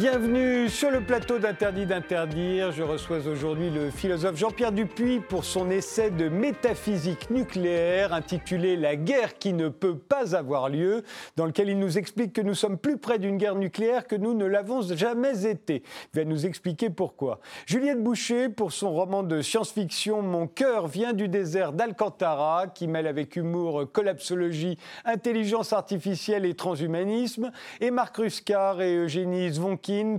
Bienvenue sur le plateau d'Interdit d'interdire. Je reçois aujourd'hui le philosophe Jean-Pierre Dupuis pour son essai de métaphysique nucléaire intitulé La guerre qui ne peut pas avoir lieu, dans lequel il nous explique que nous sommes plus près d'une guerre nucléaire que nous ne l'avons jamais été. Il va nous expliquer pourquoi. Juliette Boucher pour son roman de science-fiction Mon cœur vient du désert d'Alcantara, qui mêle avec humour collapsologie, intelligence artificielle et transhumanisme. Et Marc Ruscar et Eugénie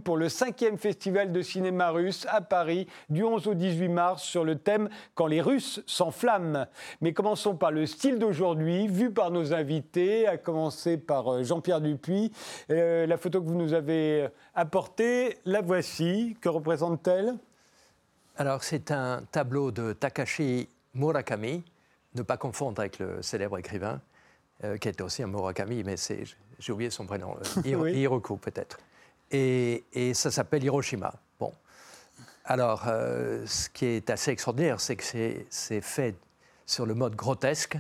Pour le cinquième festival de cinéma russe à Paris du 11 au 18 mars sur le thème Quand les Russes s'enflamment. Mais commençons par le style d'aujourd'hui, vu par nos invités, à commencer par euh, Jean-Pierre Dupuis. Euh, la photo que vous nous avez apportée, la voici. Que représente-t-elle? Alors, c'est un tableau de Takashi Murakami, ne pas confondre avec le célèbre écrivain, euh, qui était aussi un Murakami, mais j'ai oublié son prénom, Hiroko peut-être et, ça s'appelle Hiroshima. Bon. Alors, euh, ce qui est assez extraordinaire, c'est que c'est fait sur le mode grotesque.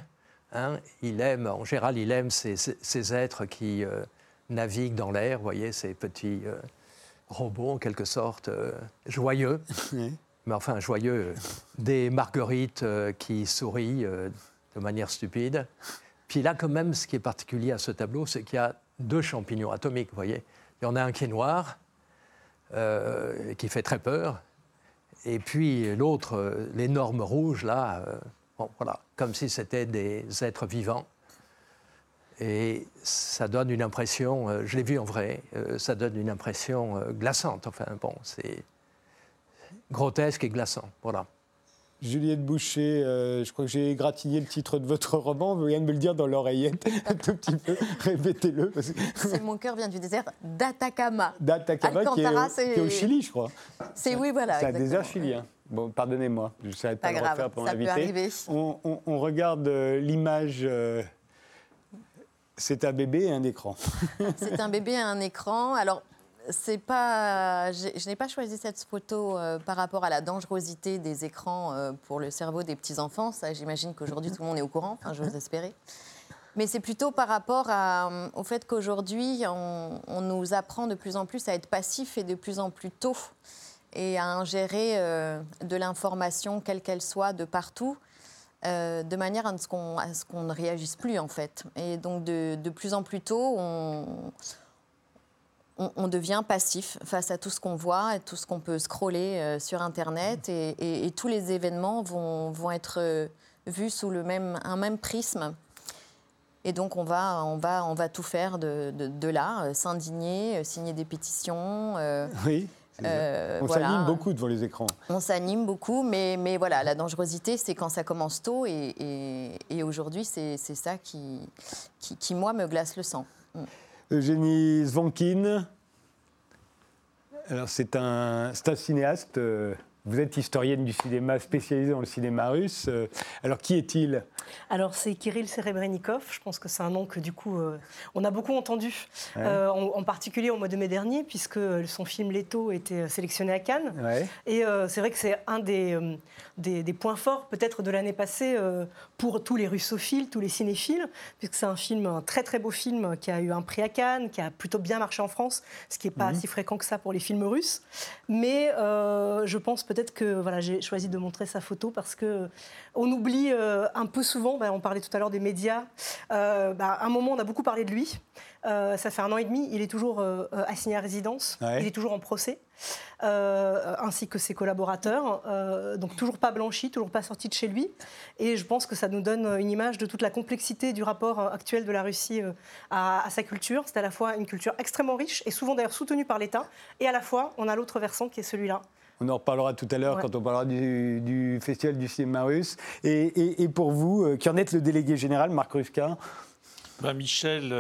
Hein. Il aime, en général, il aime ces, êtres qui euh, naviguent dans l'air, vous voyez, ces petits euh, robots en quelque sorte, joyeux, mais enfin joyeux, des marguerites qui sourient de manière stupide. Puis là, quand même, ce qui est particulier à ce tableau, c'est qu'il y a deux champignons atomiques, vous voyez. Il y en a un qui est noir, euh, qui fait très peur. Et puis l'autre, euh, l'énorme rouge, là, euh, comme si c'était des êtres vivants. Et ça donne une impression, je l'ai vu en vrai, ça donne une impression glaçante. Enfin bon, c'est grotesque et glaçant. Voilà. Juliette Boucher, euh, je crois que j'ai égratigné le titre de votre roman. Vous vient de me le dire dans l'oreillette un tout petit peu. Répétez-le. C'est Mon cœur vient du désert d'Atacama. D'Atacama, qui, est au Chili, je crois. C'est oui, voilà. C'est un désert chilien. Bon, pardonnez-moi, je ne savais pas, pas le refaire pour l'inviter. On, on, regarde euh, l'image. Euh, c'est un bébé et un écran. c'est un bébé et un écran. Alors, c'est pas, je n'ai pas choisi cette photo euh, par rapport à la dangerosité des écrans euh, pour le cerveau des petits enfants. Ça, j'imagine qu'aujourd'hui tout le monde est au courant. Enfin, j'ose espérer. Mais c'est plutôt par rapport euh, au fait qu'aujourd'hui, on, nous apprend de plus en plus à être passif et de plus en plus tôt et à ingérer de l'information, quelle qu'elle soit, de partout. de manière à ce qu'on ne réagisse plus en fait. Et donc de, de plus en plus tôt, on, on, devient passif face à tout ce qu'on voit et tout ce qu'on peut scroller euh, sur Internet. Et, tous les événements vont, être euh, vus sous le même, un même prisme. Et donc, on va, on va, on va tout faire de, là, euh, s'indigner, signer des pétitions. oui. on s'anime beaucoup devant les écrans. On s'anime beaucoup, mais, mais voilà, la dangerosité, c'est quand ça commence tôt. Et, aujourd'hui, c'est ça qui, qui, moi, me glace le sang. Mm. Eugénie Zvonkin. Alors, c'est un, un, cinéaste. Euh, vous êtes historienne du cinéma spécialisée dans le cinéma russe. Euh, alors, qui est-il? Alors, c'est Kirill Serebrennikov. Je pense que c'est un nom que, du coup, euh, on a beaucoup entendu, en, particulier au mois de mai dernier, puisque son film Leto était sélectionné à Cannes. Et c'est vrai que c'est un des, des, points forts, peut-être, de l'année passée pour tous les russophiles, tous les cinéphiles, puisque c'est un film, un très très beau film qui a eu un prix à Cannes, qui a plutôt bien marché en France, ce qui n'est pas mhm. si fréquent que ça pour les films russes. Mais euh, je pense peut-être que voilà, j'ai choisi de montrer sa photo parce que on oublie euh, un peu souvent. Ben, on parlait tout à l'heure des médias. Euh, ben, à un moment, on a beaucoup parlé de lui. ça fait un an et demi. Il est toujours assigné à résidence. Il est toujours en procès. Euh, ainsi que ses collaborateurs. Euh, donc toujours pas blanchi, toujours pas sorti de chez lui. Et je pense que ça nous donne une image de toute la complexité du rapport actuel de la Russie euh, à, sa culture. C'est à la fois une culture extrêmement riche et souvent d'ailleurs soutenue par l'État, et à la fois on a l'autre versant qui est celui-là. On en reparlera tout à l'heure quand on parlera du, Festival du cinéma russe. Et, pour vous, qui en êtes le délégué général, Marc Ruska ben Michel,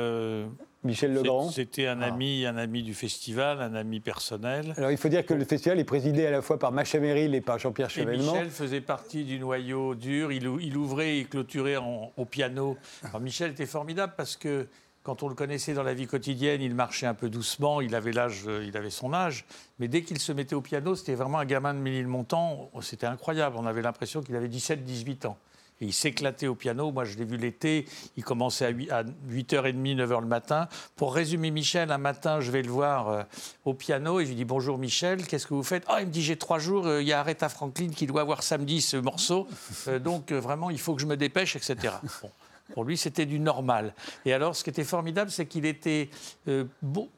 Michel Legrand C'était un ah. ami, un ami du festival, un ami personnel. Alors il faut dire que le festival est présidé à la fois par Macha Merrill et par Jean-Pierre Chevènement. Michel faisait partie du noyau dur, il, il ouvrait et clôturait au piano. Michel était formidable parce que quand on le connaissait dans la vie quotidienne, il marchait un peu doucement, il avait, l'âge, il avait son âge, mais dès qu'il se mettait au piano, c'était vraiment un gamin de Ménilmontant, c'était incroyable, on avait l'impression qu'il avait 17-18 ans. et il s'éclatait au piano. Moi, je l'ai vu l'été, il commençait à 8h30, 9h le matin. Pour résumer Michel, un matin, je vais le voir euh, au piano et je lui dis Bonjour Michel, qu'est-ce que vous faites? Ah, il me dit J'ai trois jours, euh, il y a Aretha Franklin qui doit avoir samedi ce morceau, euh, donc vraiment, il faut que je me dépêche, etc. Pour lui, c'était du normal. Et alors, ce qui était formidable, c'est qu'il était beau,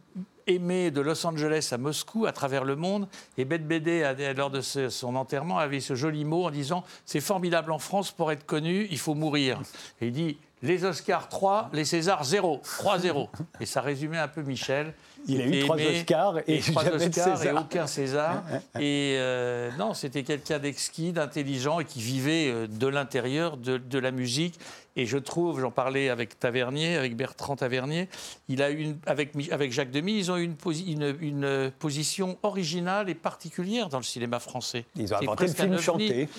aimé de Los Angeles à Moscou, à travers le monde. Et Bette Bédé, lors de son enterrement, avait ce joli mot en disant C'est formidable en France, pour être connu, il faut mourir. Et il dit Les Oscars 3, les Césars 0. 3-0. Et ça résumait un peu Michel. Il a eu trois Oscars et, trois Oscars et aucun César. et euh, non, c'était quelqu'un d'exquis, d'intelligent et qui vivait euh, de l'intérieur de, la musique. Et je trouve, j'en parlais avec Tavernier, avec Bertrand Tavernier, il a une, avec, avec Jacques Demy, ils ont eu une, une, position originale et particulière dans le cinéma français. Ils ont inventé le film chanté.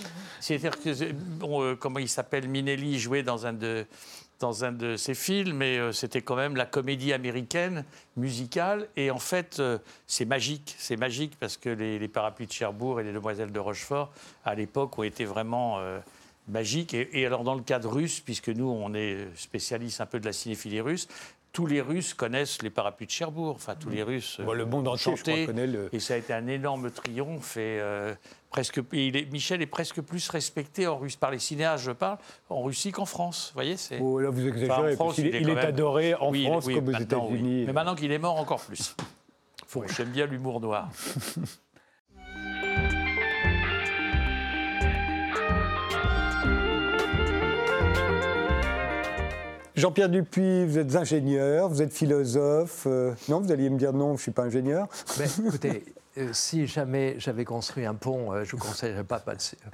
C'est-à-dire que, bon, euh, comment il s'appelle, Minelli jouait dans un de dans un de ses films, mais euh, c'était quand même la comédie américaine musicale. Et en fait, euh, c'est magique. C'est magique parce que les, parapluies de Cherbourg et les demoiselles de Rochefort, à l'époque, ont été vraiment euh, magiques. Et, alors, dans le cadre russe, puisque nous, on est spécialistes un peu de la cinéphilie russe, tous les Russes connaissent les parapluies de Cherbourg. Enfin, tous les Russes. le monde entier, je connaît le... Et ça a été un énorme triomphe. Et presque, il est, Michel est presque plus respecté en Russie, par les cinéastes, je parle, en Russie qu'en France. Vous voyez c'est... Oh, là, vous exagérez, il, est, adoré en France comme aux États-Unis. Mais maintenant qu'il est mort, encore plus. J'aime bien l'humour noir. Jean-Pierre Dupuis, vous êtes ingénieur, vous êtes philosophe. Euh, non, vous alliez me dire non, je suis pas ingénieur. Euh, si jamais j'avais construit un pont, euh, je ne vous conseillerais pas de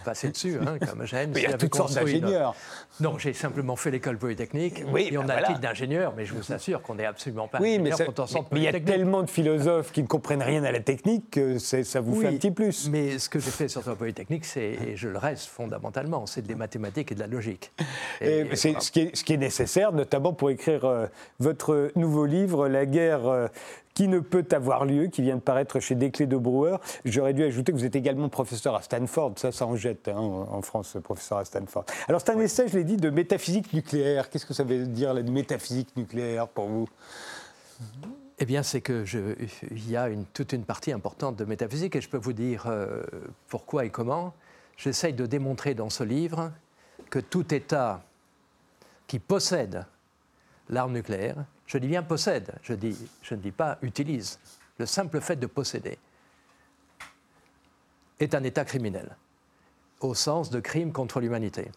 passer, dessus, hein, comme Gênes. Mais il y a toutes sortes d'ingénieurs. Non, j'ai simplement fait l'école polytechnique. Oui, et on ben a le titre d'ingénieur, mais je vous assure qu'on n'est absolument pas oui, mais, il y a tellement de philosophes qui ne comprennent rien à la technique que ça vous fait un petit plus. Mais ce que j'ai fait sur la polytechnique, c'est, et je le reste fondamentalement, c'est des mathématiques et de la logique. c'est ce, qui est, ce, qui est, nécessaire, notamment pour écrire euh, votre nouveau livre, La guerre qui ne peut avoir lieu, qui vient de paraître chez Desclés de Brouwer. J'aurais dû ajouter que vous êtes également professeur à Stanford. Ça, ça en jette hein, en France, professeur à Stanford. Alors, c'est un essai, je l'ai dit, de métaphysique nucléaire. Qu'est-ce que ça veut dire, la métaphysique nucléaire, pour vous? Eh bien, c'est que il y a une, toute une partie importante de métaphysique et je peux vous dire euh, pourquoi et comment. J'essaye de démontrer dans ce livre que tout État qui possède l'arme nucléaire je dis bien possède, je, dis, je ne dis pas utilise. Le simple fait de posséder est un état criminel, au sens de crime contre l'humanité.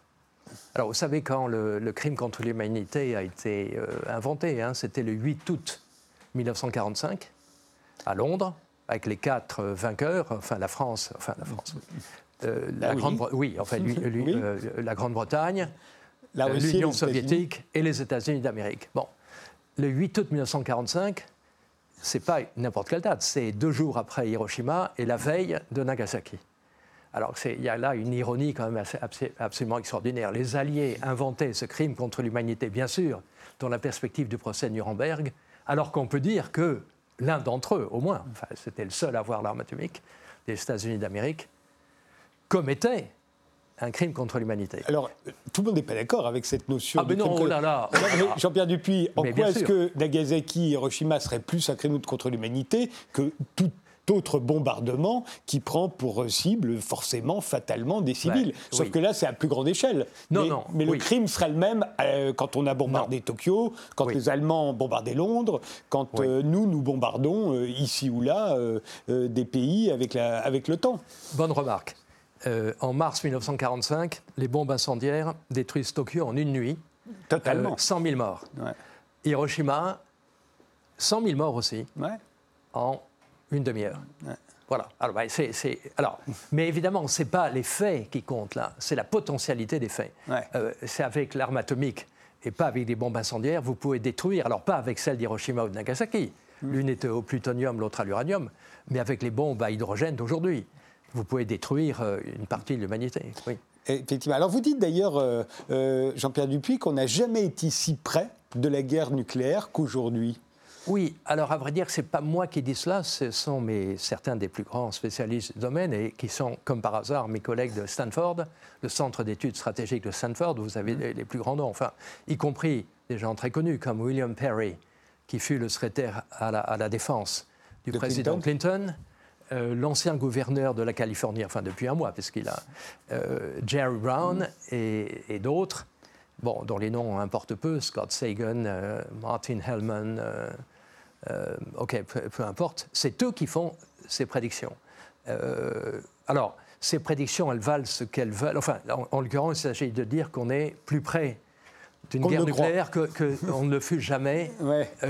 Alors, vous savez, quand le, crime contre l'humanité a été euh, inventé, hein, c'était le 8 août 1945, à Londres, avec les quatre euh, vainqueurs, enfin la France, enfin la France, euh, la, Grande, oui, enfin, la Grande-Bretagne, l'Union soviétique et les États-Unis d'Amérique. Bon, le 8 août 1945, c'est pas n'importe quelle date, c'est deux jours après Hiroshima et la veille de Nagasaki. Alors il y a là une ironie quand même absolument extraordinaire. Les Alliés inventaient ce crime contre l'humanité, bien sûr, dans la perspective du procès de Nuremberg, alors qu'on peut dire que l'un d'entre eux, au moins, c'était le seul à avoir l'arme atomique des États-Unis d'Amérique, commettait un crime contre l'humanité. Alors, tout le monde n'est pas d'accord avec cette notion ah, mais non, oh là là Jean-Pierre Dupuis, en quoi est-ce que Nagasaki et Hiroshima seraient plus un crime contre l'humanité que tout autre bombardement qui prend pour cible forcément, fatalement des civils? Sauf que là, c'est à plus grande échelle. Non, mais, non, mais le crime serait le même euh, quand on a bombardé Tokyo, quand les Allemands ont bombardé Londres, quand euh, nous, nous bombardons euh, ici ou là des pays avec, la, avec le temps. Bonne remarque. Euh, en mars 1945, les bombes incendiaires détruisent Tokyo en une nuit. Totalement. 100 euh, 000 morts. Hiroshima, 100 000 morts aussi, en une demi-heure. Voilà. Alors, bah, Alors, mais évidemment, ce n'est pas les faits qui comptent là, c'est la potentialité des faits. Euh, c'est avec l'arme atomique et pas avec des bombes incendiaires, vous pouvez détruire, alors pas avec celle d'Hiroshima ou de Nagasaki, mm. l'une était au plutonium, l'autre à l'uranium, mais avec les bombes à hydrogène d'aujourd'hui vous pouvez détruire euh, une partie de l'humanité. Oui. Effectivement. Alors vous dites d'ailleurs, euh, euh, Jean-Pierre Dupuis, qu'on n'a jamais été si près de la guerre nucléaire qu'aujourd'hui. Oui, alors à vrai dire, ce n'est pas moi qui dis cela, ce sont mes, certains des plus grands spécialistes du domaine et qui sont, comme par hasard, mes collègues de Stanford, le centre d'études stratégiques de Stanford, où vous avez les, plus grands noms, enfin, y compris des gens très connus comme William Perry, qui fut le secrétaire à la, défense du président Clinton. Euh, l'ancien gouverneur de la Californie, enfin depuis un mois, puisqu'il a euh, Jerry Brown et, d'autres, bon, dont les noms importent peu, Scott Sagan, euh, Martin Hellman, ok, peu, importe, c'est eux qui font ces prédictions. alors, ces prédictions, elles valent ce qu'elles veulent. Enfin, en, l'occurrence, il s'agit de dire qu'on est plus près d'une guerre nucléaire qu'on que ne fut jamais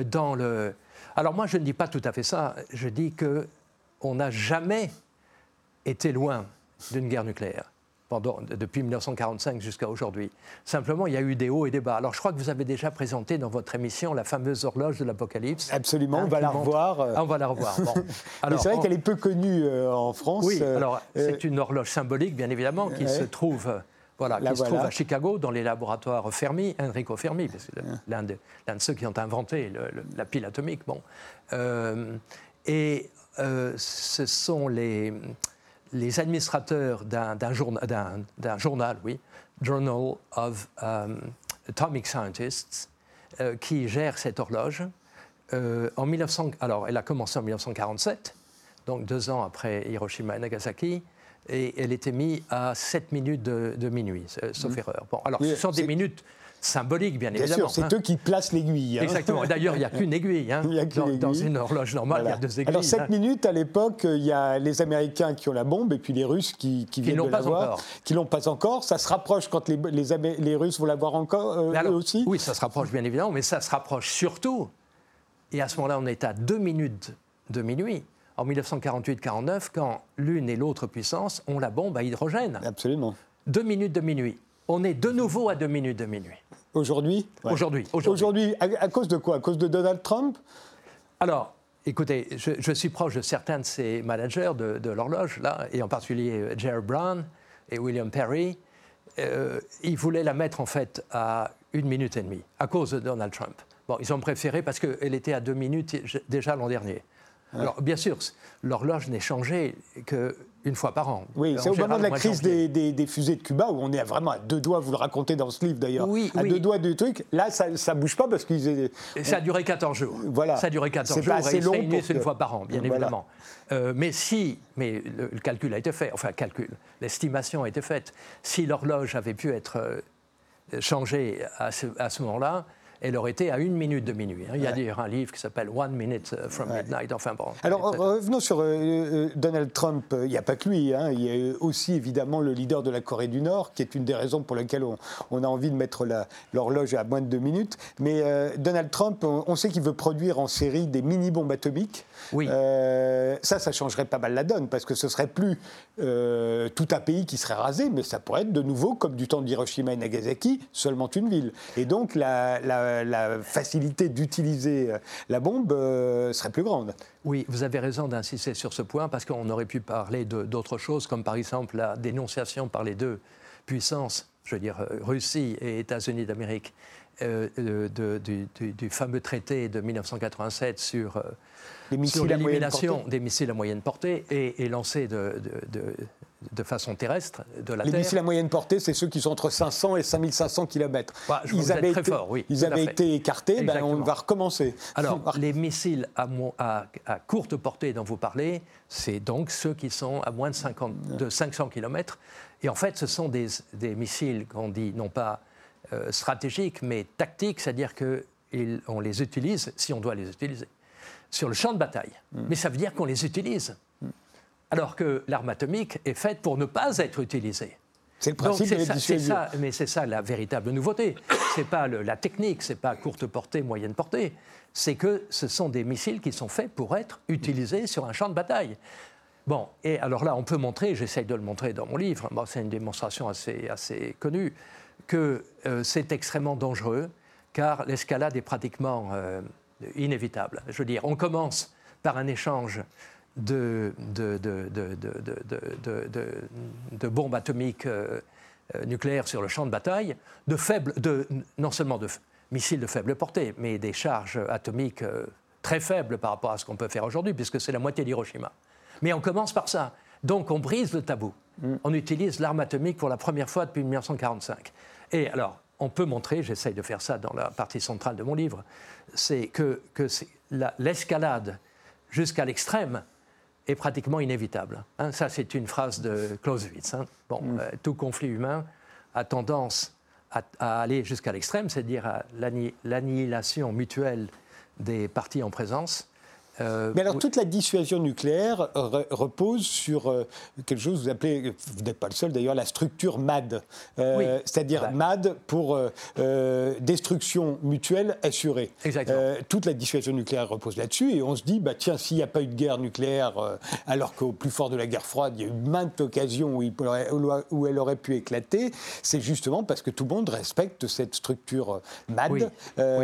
dans le. Alors moi, je ne dis pas tout à fait ça. Je dis que on n'a jamais été loin d'une guerre nucléaire. Pendant, depuis 1945 jusqu'à aujourd'hui. Simplement, il y a eu des hauts et des bas. Alors, je crois que vous avez déjà présenté dans votre émission la fameuse horloge de l'Apocalypse. Absolument, on, va la revoir. Ah, on va la revoir. c'est vrai qu'elle est peu connue euh, en France. Oui, euh, alors c'est une horloge symbolique, bien évidemment, qui se trouve voilà, qui se trouve à Chicago, dans les laboratoires Fermi, Enrico Fermi, l'un de, de, ceux qui ont inventé la pile atomique. Bon. Euh, et euh, ce sont les, les administrateurs d'un journal, journal, oui, Journal of um, Atomic Scientists, euh, qui gère cette horloge. Euh, en 1900, alors, elle a commencé en 1947, donc deux ans après Hiroshima et Nagasaki, et elle était mise à 7 minutes de, minuit, sauf mmh. erreur. Bon, alors, ce sont des minutes symbolique, bien, évidemment. Bien sûr, c'est hein. eux qui placent l'aiguille. Hein. Exactement. D'ailleurs, il n'y a qu'une aiguille. Hein. dans, une horloge normale, il y a deux aiguilles. Alors, 7 minutes, à l'époque, il y a les Américains qui ont la bombe et puis les Russes qui, qui, viennent de l'avoir. Qui l'ont pas encore. Ça se rapproche quand les, les, les Russes vont l'avoir encore, euh, eux aussi? Oui, ça se rapproche, bien évidemment, mais ça se rapproche surtout. Et à ce moment-là, on est à 2 minutes de minuit en 1948-49, quand l'une et l'autre puissance ont la bombe à hydrogène. Absolument. Deux minutes de minuit. On est de nouveau à deux minutes de minuit. Aujourd'hui Aujourd'hui. Aujourd'hui, à, cause de quoi? À cause de Donald Trump? Alors, écoutez, je, suis proche de certains de ces managers de, l'horloge, là, et en particulier euh, Jerry Brown et William Perry. Euh, ils voulaient la mettre en fait à une minute et demie, à cause de Donald Trump. Bon, ils ont préféré parce qu'elle était à deux minutes déjà l'an dernier. Alors, bien sûr, l'horloge n'est changée que une fois par an. Oui, c'est au moment de la crise des, fusées de Cuba où on est vraiment à deux doigts, vous le racontez dans ce livre d'ailleurs, oui, à deux doigts du truc. Là, ça ne bouge pas parce qu'ils... Ça a duré 14 jours. Voilà. Ça a duré 14 jours. C'est long pour une fois par an, bien évidemment. Euh, mais si, mais le, calcul a été fait, enfin calcul, l'estimation a été faite. Si l'horloge avait pu être euh, changée à ce, à ce moment-là, elle aurait été à une minute de minuit. Hein. Il y a d'ailleurs un livre qui s'appelle One Minute from Midnight. Enfin bon. Alors revenons sur euh, euh, Donald Trump. Il n'y a pas que lui. Hein. Il y a aussi évidemment le leader de la Corée du Nord, qui est une des raisons pour lesquelles on, a envie de mettre l'horloge à moins de deux minutes. Mais euh, Donald Trump, on, sait qu'il veut produire en série des mini-bombes atomiques. Oui. ça, ça changerait pas mal la donne, parce que ce serait plus tout un pays qui serait rasé, mais ça pourrait être de nouveau, comme du temps d'Hiroshima et Nagasaki, seulement une ville. Et donc la la facilité d'utiliser euh, la bombe euh, serait plus grande. Oui, vous avez raison d'insister sur ce point parce qu'on aurait pu parler d'autres choses, comme par exemple la dénonciation par les deux puissances, je veux dire euh, Russie et États-Unis d'Amérique, du, fameux traité de 1987 sur, l'élimination des missiles à moyenne portée et, et lancé de, de façon terrestre de la les Terre. Les missiles à moyenne portée, c'est ceux qui sont entre 500 et 5500 km. Bah, ils avaient, été, fort, oui, ils avaient été écartés, ben, on va recommencer. Alors, les missiles à, à, courte portée dont vous parlez, c'est donc ceux qui sont à moins de, 50, de 500 km. Et en fait, ce sont des, des missiles qu'on dit non pas euh, stratégiques, mais tactiques, c'est-à-dire qu'on les utilise si on doit les utiliser sur le champ de bataille. Mm. Mais ça veut dire qu'on les utilise alors que l'arme atomique est faite pour ne pas être utilisée. C'est le principe de ça, Mais c'est ça la véritable nouveauté. C'est pas la technique, c'est pas courte portée, moyenne portée. C'est que ce sont des missiles qui sont faits pour être utilisés sur un champ de bataille. Bon, et alors là, on peut montrer, j'essaye de le montrer dans mon livre, c'est une démonstration assez, assez connue, que euh, c'est extrêmement dangereux, car l'escalade est pratiquement euh, inévitable. Je veux dire, on commence par un échange de, bombes atomiques euh, nucléaires sur le champ de bataille, de faibles, non seulement de missiles de faible portée, mais des charges atomiques très faible par rapport à ce qu'on peut faire aujourd'hui, puisque c'est la moitié d'Hiroshima. Mais on commence par ça. Donc on brise le tabou. Mm. On utilise l'arme atomique pour la première fois depuis 1945. Et alors, on peut montrer, j'essaye de faire ça dans la partie centrale de mon livre, c'est que, que l'escalade jusqu'à l'extrême est pratiquement inévitable. Hein. ça, c'est une phrase de Clausewitz. Hein. Bon, mm. euh, tout conflit humain a tendance à, aller jusqu'à l'extrême, c'est-à-dire à l'annihilation mutuelle des parties en présence. Euh, Mais alors, toute la dissuasion nucléaire repose sur euh, quelque chose que vous appelez, vous n'êtes pas le seul d'ailleurs, la structure MAD. Euh, c'est-à-dire MAD pour destruction mutuelle assurée. Exactement. toute la dissuasion nucléaire repose là-dessus et on se dit, bah, tiens, s'il n'y a pas eu de guerre nucléaire, alors qu'au plus fort de la guerre froide, il y a eu maintes occasions où, où elle aurait pu éclater, c'est justement parce que tout le monde respecte cette structure MAD.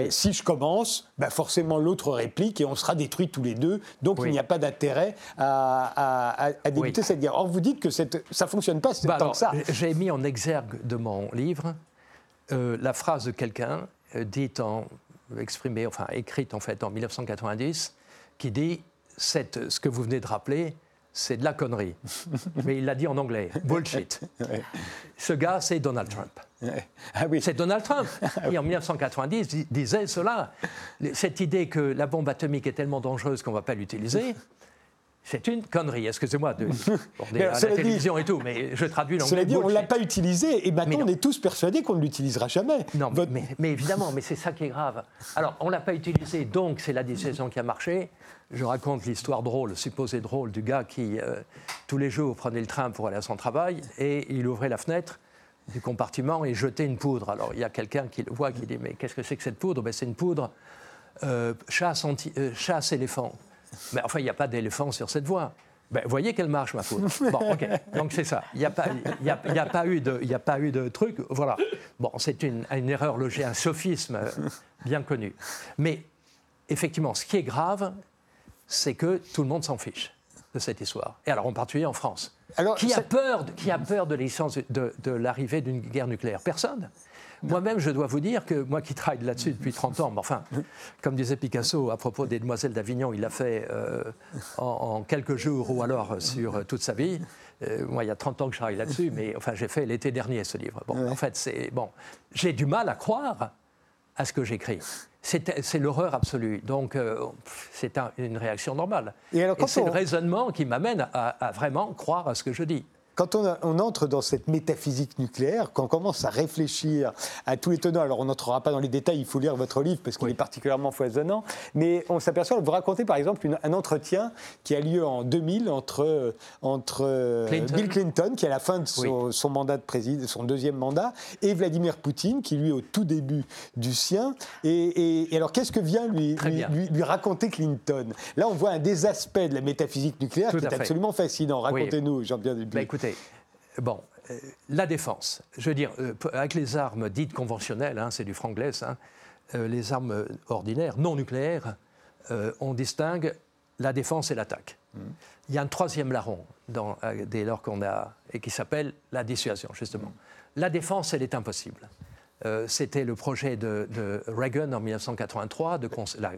Si je commence, bah, forcément l'autre réplique et on sera détruit les deux. Donc il n'y a pas d'intérêt à, débuter cette guerre. Or, vous dites que ça ne fonctionne pas bah tant que ça. J'ai mis en exergue de mon livre euh, la phrase de quelqu'un, euh, dite en, exprimée, enfin écrite en fait en 1990, qui dit cette, ce que vous venez de rappeler, c'est de la connerie. Mais il l'a dit en anglais, bullshit. Ce gars, c'est Donald Trump. Ah c'est Donald Trump qui, en 1990, disait cela. Cette idée que la bombe atomique est tellement dangereuse qu'on ne va pas l'utiliser, c'est une connerie, excusez-moi, de, la télévision et tout, mais je traduis l'anglais. Cela dit, on ne l'a pas utilisé et maintenant on est tous persuadés qu'on ne l'utilisera jamais. Non, mais, évidemment, mais c'est ça qui est grave. Alors, on ne l'a pas utilisé, donc c'est la décision qui a marché. Je raconte l'histoire drôle, supposée drôle, du gars qui, euh, tous les jours, prenait le train pour aller à son travail et il ouvrait la fenêtre du compartiment et jetait une poudre. Alors, il y a quelqu'un qui le voit qui dit Mais qu'est-ce que c'est que cette poudre? Ben, C'est une poudre euh, euh, chasse-éléphant. Mais enfin, il n'y a pas d'éléphant sur cette voie. Ben, voyez qu'elle marche, ma poudre. Bon, ok. Donc c'est ça. Il n'y a, pas, y a, y a, pas eu de, y a pas eu de truc. Voilà. Bon, c'est une, une, erreur logique, un sophisme bien connu. Mais effectivement, ce qui est grave, c'est que tout le monde s'en fiche de cette histoire. Et alors, en particulier en France. Alors, qui, a peur de, qui a peur de l'arrivée d'une guerre nucléaire? Personne. Moi-même, je dois vous dire que moi qui travaille là-dessus depuis 30 ans, mais enfin, comme disait Picasso à propos des demoiselles d'Avignon, il l'a fait euh, en, quelques jours ou alors sur toute sa vie. Euh, moi, il y a 30 ans que je travaille là-dessus, mais enfin, j'ai fait l'été dernier ce livre. Bon, en fait, c'est bon. J'ai du mal à croire à ce que j'écris. C'est l'horreur absolue. Donc, euh, c'est une réaction normale. Et, c'est le raisonnement qui m'amène à, vraiment croire à ce que je dis quand on, entre dans cette métaphysique nucléaire, quand on commence à réfléchir à tous les tenants, alors on n'entrera pas dans les détails, il faut lire votre livre parce qu'il est particulièrement foisonnant, mais on s'aperçoit, vous racontez par exemple un entretien qui a lieu en 2000 entre, entre Bill Clinton, qui est à la fin de son, mandat de président, son deuxième mandat, et Vladimir Poutine, qui lui est au tout début du sien. Et, alors qu'est-ce que vient lui, lui, raconter Clinton? Là, on voit un des aspects de la métaphysique nucléaire qui est absolument fascinant. Racontez-nous, Jean-Pierre. Bah, écoutez, bon, euh, la défense, je veux dire, euh, avec les armes dites conventionnelles, hein, c'est du franglais, hein, euh, les armes ordinaires, non nucléaires, on distingue la défense et l'attaque. Mmh. Il y a un troisième larron dans, dès lors qu'on a, et qui s'appelle la dissuasion, justement. Mmh. La défense, elle est impossible. C'était le projet de, Reagan en 1983, de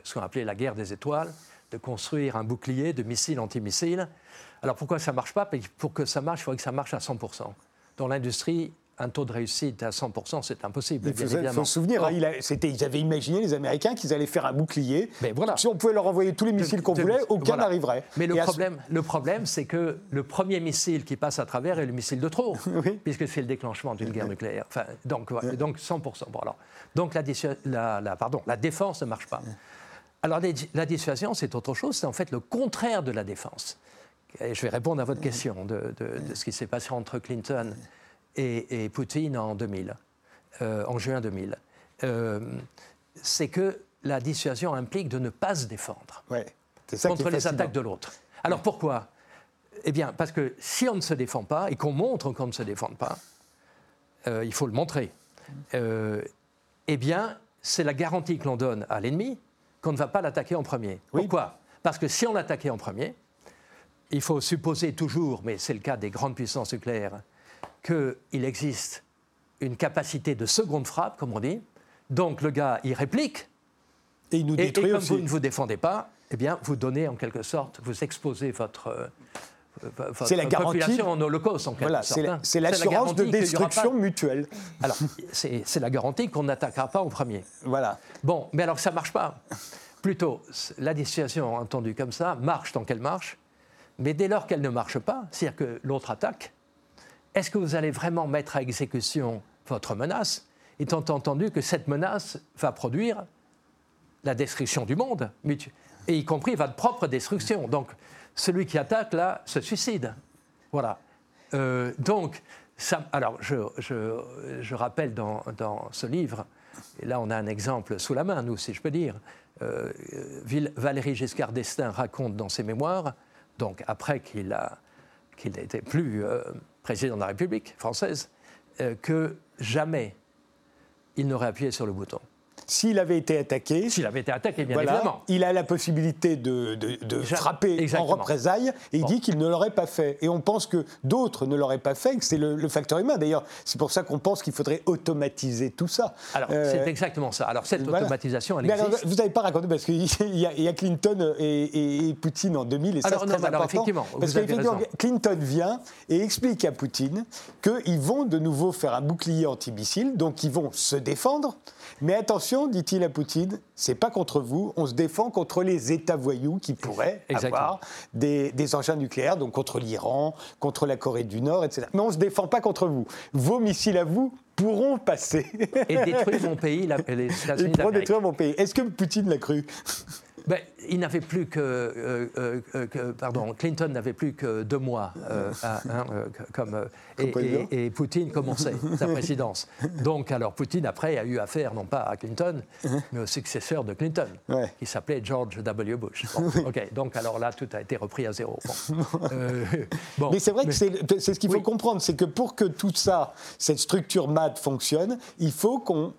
ce qu'on appelait la guerre des étoiles, de construire un bouclier de missiles antimissiles alors pourquoi ça ne marche pas? Pour que ça marche, il faudrait que ça marche à 100%. Dans l'industrie, un taux de réussite à 100%, c'est impossible. Il faut, se souvenir, hein, ils avaient imaginé, les Américains, qu'ils allaient faire un bouclier. Mais voilà. Si on pouvait leur envoyer tous les missiles qu'on voulait, aucun n'arriverait. Mais le problème, le problème, c'est que le premier missile qui passe à travers est le missile de trop, puisque c'est le déclenchement d'une guerre nucléaire. Enfin, donc, donc 100%. Bon, alors, donc la, la, pardon, la défense ne marche pas. Alors la dissuasion, c'est autre chose, c'est en fait le contraire de la défense je vais répondre à votre question de, ce qui s'est passé entre Clinton et, Poutine en 2000, euh, en juin 2000. Euh, c'est que la dissuasion implique de ne pas se défendre contre les attaques de l'autre. Alors pourquoi? Eh bien, parce que si on ne se défend pas et qu'on montre qu'on ne se défend pas, euh, il faut le montrer. eh bien, c'est la garantie que l'on donne à l'ennemi qu'on ne va pas l'attaquer en premier. Pourquoi? Parce que si on l'attaquait en premier, il faut supposer toujours, mais c'est le cas des grandes puissances nucléaires, qu'il existe une capacité de seconde frappe, comme on dit. Donc le gars, il réplique, Et il nous détruit et, comme vous ne vous défendez pas, eh bien, vous donnez en quelque sorte, vous exposez votre, euh, c'est la garantie en holocauste, en voilà, sorte. Hein. C'est l'assurance de destruction mutuelle. Alors, c'est la garantie qu'on n'attaquera pas en premier. Voilà. Bon, mais alors ça ne marche pas. Plutôt, la dissuasion entendue comme ça marche tant qu'elle marche, mais dès lors qu'elle ne marche pas, c'est-à-dire que l'autre attaque, est-ce que vous allez vraiment mettre à exécution votre menace, étant entendu que cette menace va produire la destruction du monde, et y compris votre propre destruction? Donc, celui qui attaque, là, se suicide. Voilà. Euh, donc, alors, je, je, rappelle dans, dans, ce livre, et là, on a un exemple sous la main, nous, si je peux dire, euh, Valéry Giscard d'Estaing raconte dans ses mémoires, donc après qu'il a qu'il n'était plus euh, président de la République française, que jamais il n'aurait appuyé sur le bouton. S'il avait été attaqué. S'il avait été attaqué, bien évidemment. Il a la possibilité de, frapper en représailles et il dit qu'il ne l'aurait pas fait. Et on pense que d'autres ne l'auraient pas fait, que c'est le, facteur humain. D'ailleurs, c'est pour ça qu'on pense qu'il faudrait automatiser tout ça. Alors, euh, c'est exactement ça. Alors, cette automatisation, elle existe. vous n'avez pas raconté, parce qu'il y, a Clinton et, Poutine en 2000, et ça, c'est très important. Effectivement, parce qu'effectivement, Clinton vient et explique à Poutine qu'ils vont de nouveau faire un bouclier antimissile, donc ils vont se défendre. Mais attention, dit-il à Poutine, c'est pas contre vous, on se défend contre les États voyous qui pourraient avoir des, engins nucléaires, donc contre l'Iran, contre la Corée du Nord, etc. Mais on ne se défend pas contre vous. Vos missiles à vous pourront passer. Et détruire mon pays, les Ils pourront détruire mon pays. Est-ce que Poutine l'a cru? Ben, il n'avait plus que, euh, euh, euh, pardon, Clinton n'avait plus que deux mois hein, comme, et, Poutine commençait sa présidence. Donc alors Poutine après a eu affaire non pas à Clinton, mais au successeur de Clinton, qui s'appelait George W. Bush. ok, donc alors là tout a été repris à zéro. mais c'est vrai que c'est ce qu'il faut comprendre, c'est que pour que tout ça, cette structure MAD fonctionne, il faut qu'on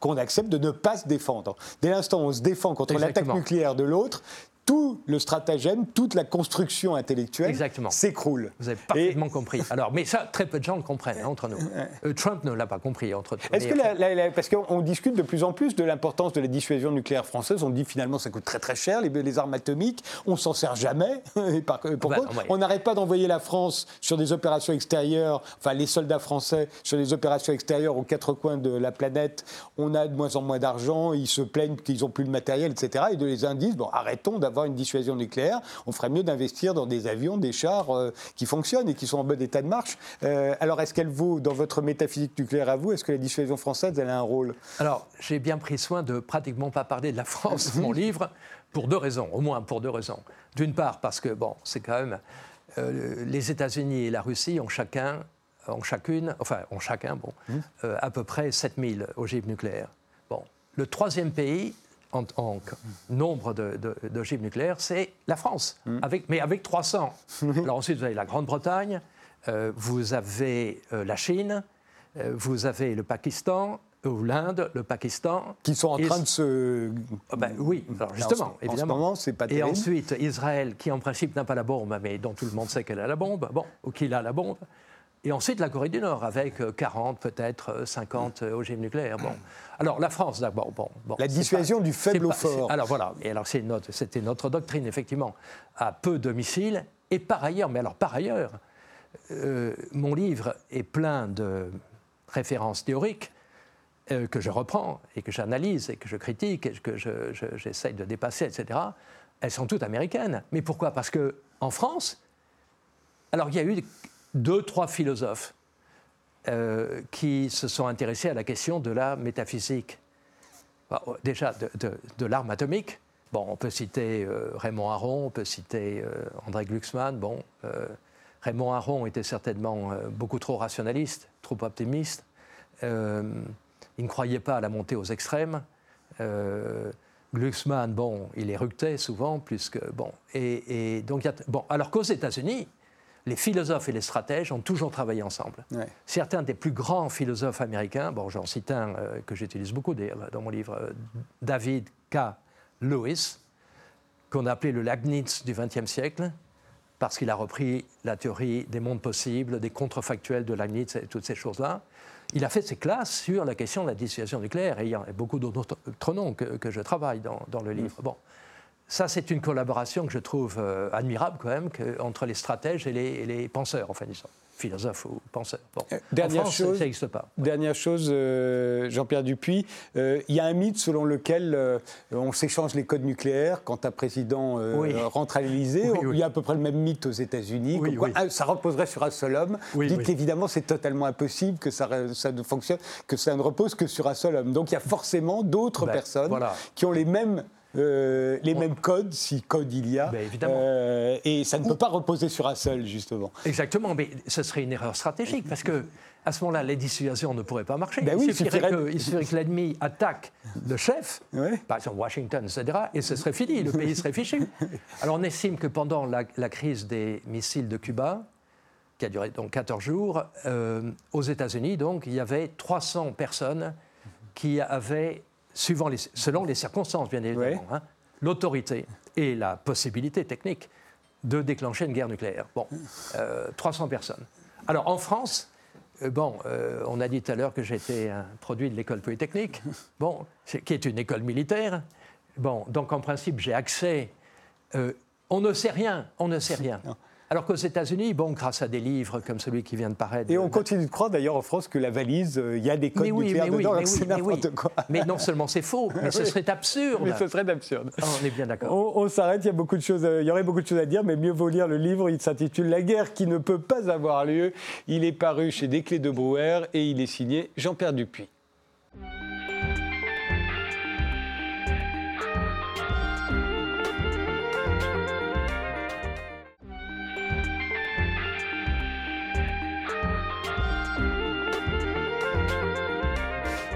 qu'on accepte de ne pas se défendre. Dès l'instant où on se défend contre l'attaque nucléaire de l'autre, tout le stratagème, toute la construction intellectuelle s'écroule. Vous avez parfaitement compris. Alors, mais ça, très peu de gens le comprennent hein, entre nous. Euh, Trump ne l'a pas compris entre nous. Est-ce que parce qu'on discute de plus en plus de l'importance de la dissuasion nucléaire française, on dit finalement ça coûte très très cher les, armes atomiques, on s'en sert jamais. Et pourquoi bah, On n'arrête pas d'envoyer la France sur des opérations extérieures, enfin les soldats français sur des opérations extérieures aux quatre coins de la planète. On a de moins en moins d'argent, ils se plaignent qu'ils n'ont plus de matériel, etc. Et de les indices, bon, arrêtons d'avoir une dissuasion nucléaire, on ferait mieux d'investir dans des avions, des chars euh, qui fonctionnent et qui sont en bon état de marche. Euh, alors, est-ce qu'elle vaut, dans votre métaphysique nucléaire à vous, est-ce que la dissuasion française, elle a un rôle? Alors, j'ai bien pris soin de pratiquement pas parler de la France dans mon livre, pour deux raisons, au moins pour deux raisons. D'une part, parce que, bon, c'est quand même. Euh, les États-Unis et la Russie ont chacun ont chacune, enfin, ont chacun, bon, mmh. à peu près 7000 ogives nucléaires. Bon, le troisième pays, en, nombre d'ogives nucléaires, c'est la France, mm. avec, mais avec 300. Alors ensuite, vous avez la Grande-Bretagne, euh, vous avez euh, la Chine, euh, vous avez le Pakistan, ou l'Inde, le Pakistan. Qui sont en train de se. Ben oui, alors justement, évidemment. En ce moment, c'est pas terrible. Et ensuite, Israël, qui en principe n'a pas la bombe, mais dont tout le monde sait qu'elle a la bombe, bon, ou qu'il a la bombe. Et ensuite, la Corée du Nord, avec 40, peut-être 50 ogives nucléaires. Bon. Alors, la France, d'abord. Bon, bon, la dissuasion du faible au fort. Alors, voilà. Et alors, c'était notre, doctrine, effectivement, à peu de missiles. Et par ailleurs, mais alors, par ailleurs, euh, mon livre est plein de références théoriques euh, que je reprends et que j'analyse et que je critique et que j'essaye de dépasser, etc. Elles sont toutes américaines. Mais pourquoi? Parce qu'en France, alors il y a eu deux, trois philosophes euh, qui se sont intéressés à la question de la métaphysique. Bah, oh, déjà, de, l'arme atomique. Bon, on peut citer euh, Raymond Aron, on peut citer euh, André Glucksmann. Bon, Raymond Aron était certainement beaucoup trop rationaliste, trop optimiste. il ne croyait pas à la montée aux extrêmes. Glucksmann, bon, il éructait souvent, plus que. Bon, et, donc, bon, alors qu'aux États-Unis, les philosophes et les stratèges ont toujours travaillé ensemble. Certains des plus grands philosophes américains, bon, j'en cite un euh, que j'utilise beaucoup dans mon livre, euh, David K. Lewis, qu'on a appelé le Leibniz du XXe siècle, parce qu'il a repris la théorie des mondes possibles, des contrefactuels de Leibniz et toutes ces choses-là. il a fait ses classes sur la question de la dissuasion nucléaire, et il y a beaucoup d'autres noms que, je travaille dans, le livre. Bon. Ça, c'est une collaboration que je trouve euh, admirable quand même entre les stratèges et les, les penseurs, enfin disons philosophe ou penseur. Bon. Euh, dernière, chose, ça n'existe pas. dernière chose, euh, Jean-Pierre Dupuis, il y a un mythe selon lequel on s'échange les codes nucléaires quand un président rentre à l'Élysée. il y a à peu près le même mythe aux États-Unis. Ah, ça reposerait sur un seul homme. Dites qu'évidemment, c'est totalement impossible que ça, ça, ne fonctionne, que ça ne repose que sur un seul homme. Donc il y a forcément d'autres ben, personnes qui ont les mêmes euh, les mêmes codes, si code il y a. Ben, euh, et ça ne peut pas reposer sur un seul, justement. Exactement, mais ce serait une erreur stratégique, parce que à ce moment-là, les dissuasions ne pourraient pas marcher. Ben il, suffirait que, l'ennemi attaque le chef, par exemple Washington, etc., et ce serait fini, le pays serait fichu. Alors on estime que pendant la, crise des missiles de Cuba, qui a duré donc 14 jours, euh, aux États-Unis, donc, il y avait 300 personnes qui avaient suivant les, selon les circonstances, bien évidemment, hein, l'autorité et la possibilité technique de déclencher une guerre nucléaire. Bon, 300 euh, personnes. Alors en France, euh, bon, euh, on a dit tout à l'heure que j'étais un produit de l'école polytechnique, bon, qui est une école militaire. Bon, donc en principe, j'ai accès. on ne sait rien, on ne sait rien. Alors qu'aux États-Unis, bon, grâce à des livres comme celui qui vient de paraître. Et on continue de croire d'ailleurs en France que la valise, euh, il y a des codes nucléaires dedans, mais c'est n'importe quoi. Mais non seulement c'est faux, mais ce serait absurde. Mais ce serait absurde. Ah, on est bien d'accord. On, s'arrête, il y a beaucoup de choses, euh, il y aurait beaucoup de choses à dire, mais mieux vaut lire le livre. Il s'intitule La guerre qui ne peut pas avoir lieu. Il est paru chez Desclés de Brouwer et il est signé Jean-Pierre Dupuis.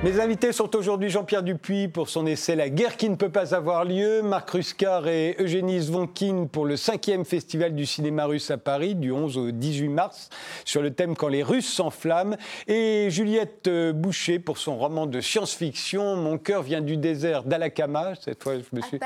Mes invités sont aujourd'hui Jean-Pierre Dupuis pour son essai La guerre qui ne peut pas avoir lieu, Marc Ruscar et Eugénie Zvonkin pour le cinquième festival du cinéma russe à Paris du 11 au 18 mars sur le thème Quand les Russes s'enflamment et Juliette Boucher pour son roman de science-fiction Mon cœur vient du désert d'Alakama. Cette fois, je me suis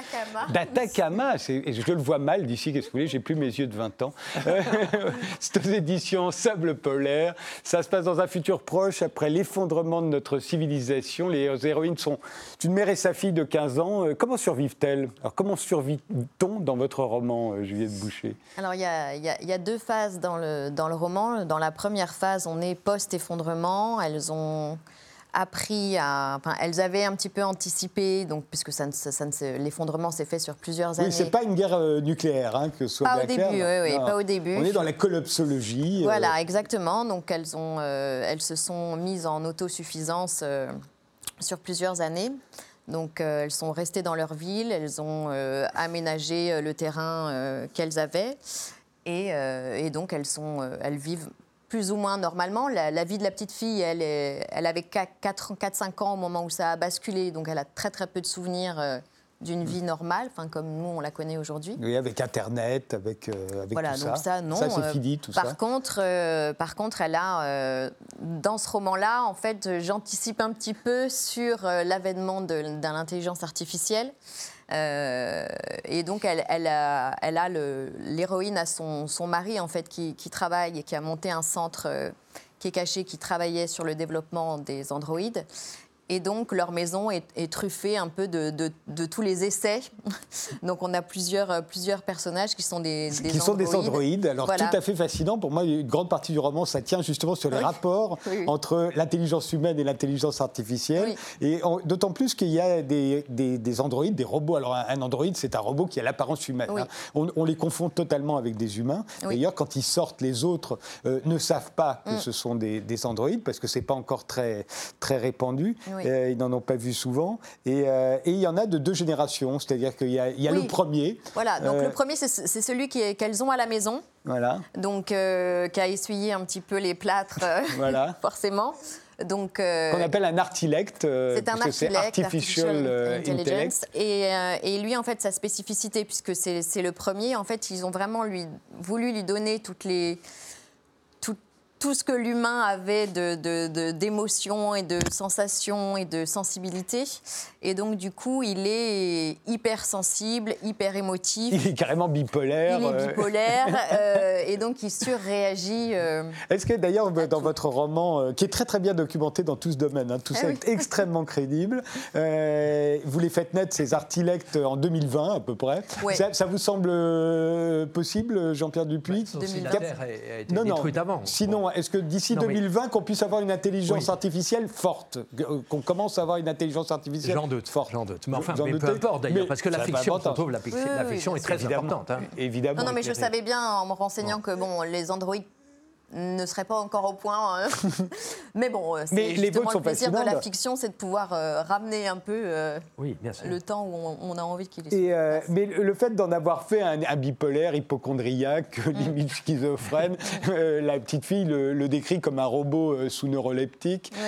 d'Atacama. Je le vois mal d'ici. Qu'est-ce que vous voulez J'ai plus mes yeux de 20 ans. C'est aux éditions Sable polaire. Ça se passe dans un futur proche après l'effondrement de notre civilisation les héroïnes sont une mère et sa fille de 15 ans. Euh, comment survivent-elles? Alors, comment survit-on dans votre roman, euh, Juliette Boucher? Alors, il y, a, deux phases dans le, dans le roman. Dans la première phase, on est post-effondrement. Elles ont appris à. Enfin, elles avaient un petit peu anticipé, donc, puisque ça, l'effondrement s'est fait sur plusieurs années. Oui, c'est pas une guerre euh, nucléaire, hein, que ce soit pas au début, oui, oui, pas au début. On est dans la collapsologie. Euh. Voilà, exactement. Donc, elles, ont, euh, elles se sont mises en autosuffisance sur plusieurs années. Donc, elles sont restées dans leur ville, elles ont aménagé le terrain qu'elles avaient. Et, et, donc, elles, sont, elles vivent plus ou moins normalement. La, vie de la petite fille, elle, elle avait 4-5 ans au moment où ça a basculé, donc elle a très très peu de souvenirs euh, d'une vie normale, enfin comme nous on la connaît aujourd'hui. Oui, avec Internet, avec, euh, avec voilà, tout donc ça. non. Ça c'est euh, fini, tout par ça. Contre, par contre, elle a dans ce roman-là, en fait, j'anticipe un petit peu sur l'avènement de, de l'intelligence artificielle. Euh, et donc, elle, elle a, a l'héroïne à son, son, mari, en fait, qui, qui, travaille et qui a monté un centre euh, qui est caché, qui travaillait sur le développement des androïdes. Et donc, leur maison est, truffée un peu de, de, tous les essais. donc, on a plusieurs, euh, plusieurs personnages qui sont des, des qui sont des androïdes. Alors, tout à fait fascinant. Pour moi, une grande partie du roman, ça tient justement sur les rapports entre l'intelligence humaine et l'intelligence artificielle. Et d'autant plus qu'il y a des, des, androïdes, des robots. Alors, un, androïde, c'est un robot qui a l'apparence humaine. Hein. On, les confond totalement avec des humains. D'ailleurs, quand ils sortent, les autres euh, ne savent pas que mm. ce sont des, androïdes parce que c'est pas encore très, très répandu. Euh, ils n'en ont pas vu souvent. Euh, et, il y en a de deux générations, c'est-à-dire qu'il y a, le premier. Voilà, donc le euh, premier, c'est celui qu'elles ont à la maison. Voilà. Donc, qui a essuyé un petit peu les plâtres, voilà. forcément. Donc, qu'on appelle un artilect. c'est un artilect, artificial, intelligence. Et, et, lui, en fait, sa spécificité, puisque c'est le premier, en fait, ils ont vraiment lui, voulu lui donner toutes les tout ce que l'humain avait d'émotions de, de, et de sensations et de sensibilité. Et donc, du coup, il est hyper sensible, hyper émotif. Il est carrément bipolaire. Il est euh. bipolaire. euh, et donc, il surréagit. Euh, Est-ce que d'ailleurs, dans votre roman, euh, qui est très très bien documenté dans tout ce domaine, hein, tout ah ça est extrêmement crédible, vous les faites naître, ces artilectes, en 2020 à peu près. Ça, ça, vous semble possible, Jean-Pierre Dupuis? Bah, 2020. a été non, non. avant. Sinon, est-ce que d'ici 2020, qu'on puisse avoir une intelligence artificielle forte, euh, qu'on commence à avoir une intelligence artificielle J'en doute, forte J'en doute. Mais enfin, mais peu importe d'ailleurs, parce que la fiction, trouve, la, fiction est très importante. Hein. Évidemment. Non, non, mais je savais bien en me renseignant que bon, les androïdes ne serait pas encore au point. Hein. mais bon, euh, c'est justement le plaisir de la fiction, c'est de pouvoir euh, ramener un peu euh, oui, bien sûr. le temps où on, a envie qu'il et Mais le fait d'en avoir fait un, bipolaire, hypochondriaque, mm. limite schizophrène, la petite fille le, décrit comme un robot sous-neuroleptique.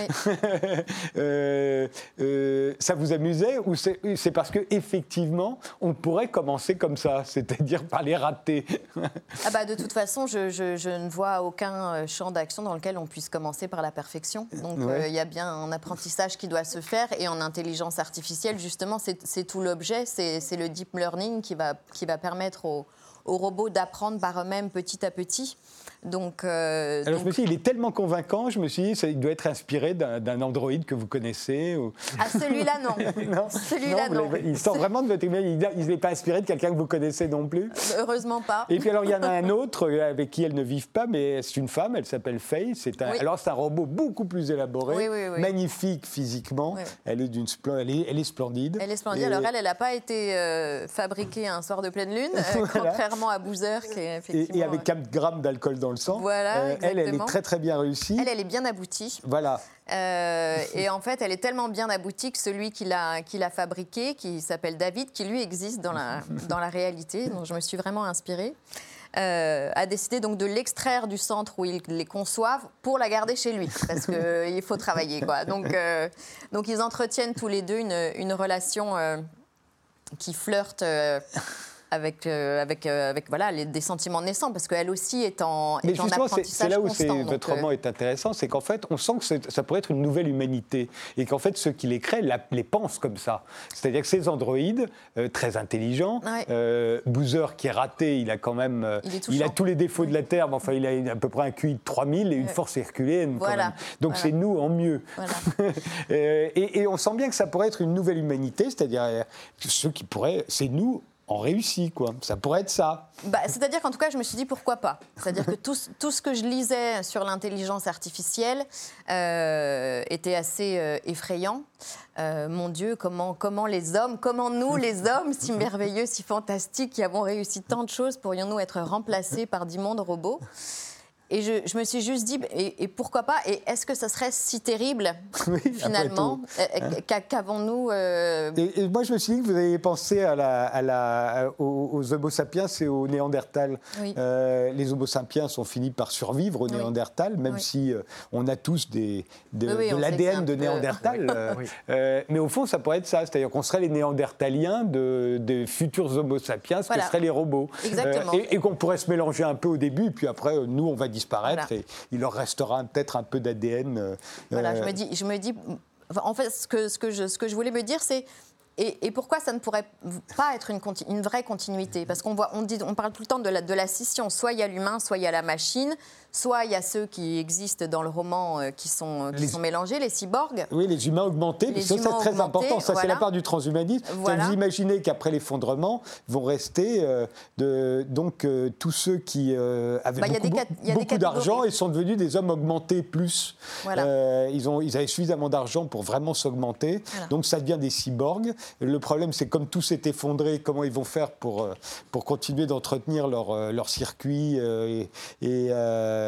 ça vous amusait ou c'est parce que effectivement, on pourrait commencer comme ça, c'est-à-dire par les rater ah bah, De toute façon, je, je ne vois aucun euh, champ d'action dans lequel on puisse commencer par la perfection. Donc euh, il y a bien un apprentissage qui doit se faire et en intelligence artificielle, justement, c'est tout l'objet, c'est le deep learning qui va, qui va permettre aux, aux robots d'apprendre par eux-mêmes petit à petit. Donc, euh, Alors je me suis dit, il est tellement convaincant, je me suis dit, ça, il doit être inspiré d'un Android que vous connaissez. Ou... Ah, celui-là, non. non. Celui-là, non. Il sort vraiment de votre email, il n'est pas inspiré de quelqu'un que vous connaissez non plus. Heureusement pas. Et puis alors, il y en a un autre euh, avec qui elles ne vivent pas, mais c'est une femme, elle s'appelle Faye. C'est un... Alors, c'est un robot beaucoup plus élaboré, magnifique physiquement. Elle, est d'une elle, est, elle est splendide. Elle est splendide. Alors, elle, elle n'a pas été euh, fabriquée un soir de pleine lune, contrairement à Boozer, qui est effectivement... Et, et avec 4 grammes d'alcool dans le sang. Voilà, euh, elle, elle est très très bien réussie. Elle, elle est bien aboutie. Voilà. Euh, et en fait, elle est tellement bien aboutie que celui qui l'a, qui l'a fabriqué, qui s'appelle David, qui lui existe dans la, dans la réalité, dont je me suis vraiment inspirée, euh, a décidé donc de l'extraire du centre où ils les conçoivent pour la garder chez lui, parce qu'il faut travailler. Quoi. Donc, donc ils entretiennent tous les deux une, une relation qui flirte avec, euh, avec, euh, avec voilà, les, des sentiments naissants, parce qu'elle aussi est en, Mais est en apprentissage C'est là où votre roman euh, est intéressant, c'est qu'en fait, on sent que ça pourrait être une nouvelle humanité, et qu'en fait, ceux qui les créent les pensent comme ça. C'est-à-dire que ces androïdes, très intelligents, Boozer qui est raté, il a quand même... il, a tous les défauts de la Terre, mais enfin, il a à peu près un QI de 3000 et une force herculéenne. Voilà. Donc c'est nous en mieux. et, et on sent bien que ça pourrait être une nouvelle humanité, c'est-à-dire ceux qui pourraient... C'est nous en réussi, quoi. Ça pourrait être ça. Bah, C'est-à-dire qu'en tout cas, je me suis dit pourquoi pas. C'est-à-dire que tout, tout, ce que je lisais sur l'intelligence artificielle euh, était assez euh, effrayant. Euh, mon Dieu, comment, comment les hommes, comment nous, les hommes, si merveilleux, si fantastiques, qui avons réussi tant de choses, pourrions-nous être remplacés par d'immondes robots? Et je, me suis juste dit, et, pourquoi pas Et est-ce que ça serait si terrible, finalement euh, euh, Qu'avons-nous euh, et, moi, je me suis dit que vous avez pensé à la, à la, aux, Homo sapiens et aux Néandertals. les Homo sapiens ont fini par survivre aux Néandertals, même si on a tous des, de, l'ADN de Néandertal. mais au fond, ça pourrait être ça. C'est-à-dire qu'on serait les Néandertaliens de, des futurs Homo sapiens, ce seraient les robots. et, et qu'on pourrait se mélanger un peu au début, puis après, nous, on va disparaître et il leur restera peut-être un peu d'ADN. Euh, voilà, je me dis, je me dis en fait, ce que, ce que, je, ce que je voulais me dire, c'est et, pourquoi ça ne pourrait pas être une, une vraie continuité? Parce qu'on voit, on, dit, on parle tout le temps de la, de la scission. Soit il y a l'humain, soit il y a la machine. Soit il y a ceux qui existent dans le roman euh, qui, sont, qui sont mélangés, les cyborgs. Oui, les humains augmentés, ça c'est très important, ça c'est la part du transhumanisme. Vous imaginez qu'après l'effondrement vont rester euh, de, donc euh, tous ceux qui avaient bah, beaucoup, d'argent et sont devenus des hommes augmentés plus. ils, ont, ils avaient suffisamment d'argent pour vraiment s'augmenter, donc ça devient des cyborgs. Le problème c'est comme tout s'est effondré, comment ils vont faire pour, pour continuer d'entretenir leur, leur circuit et, et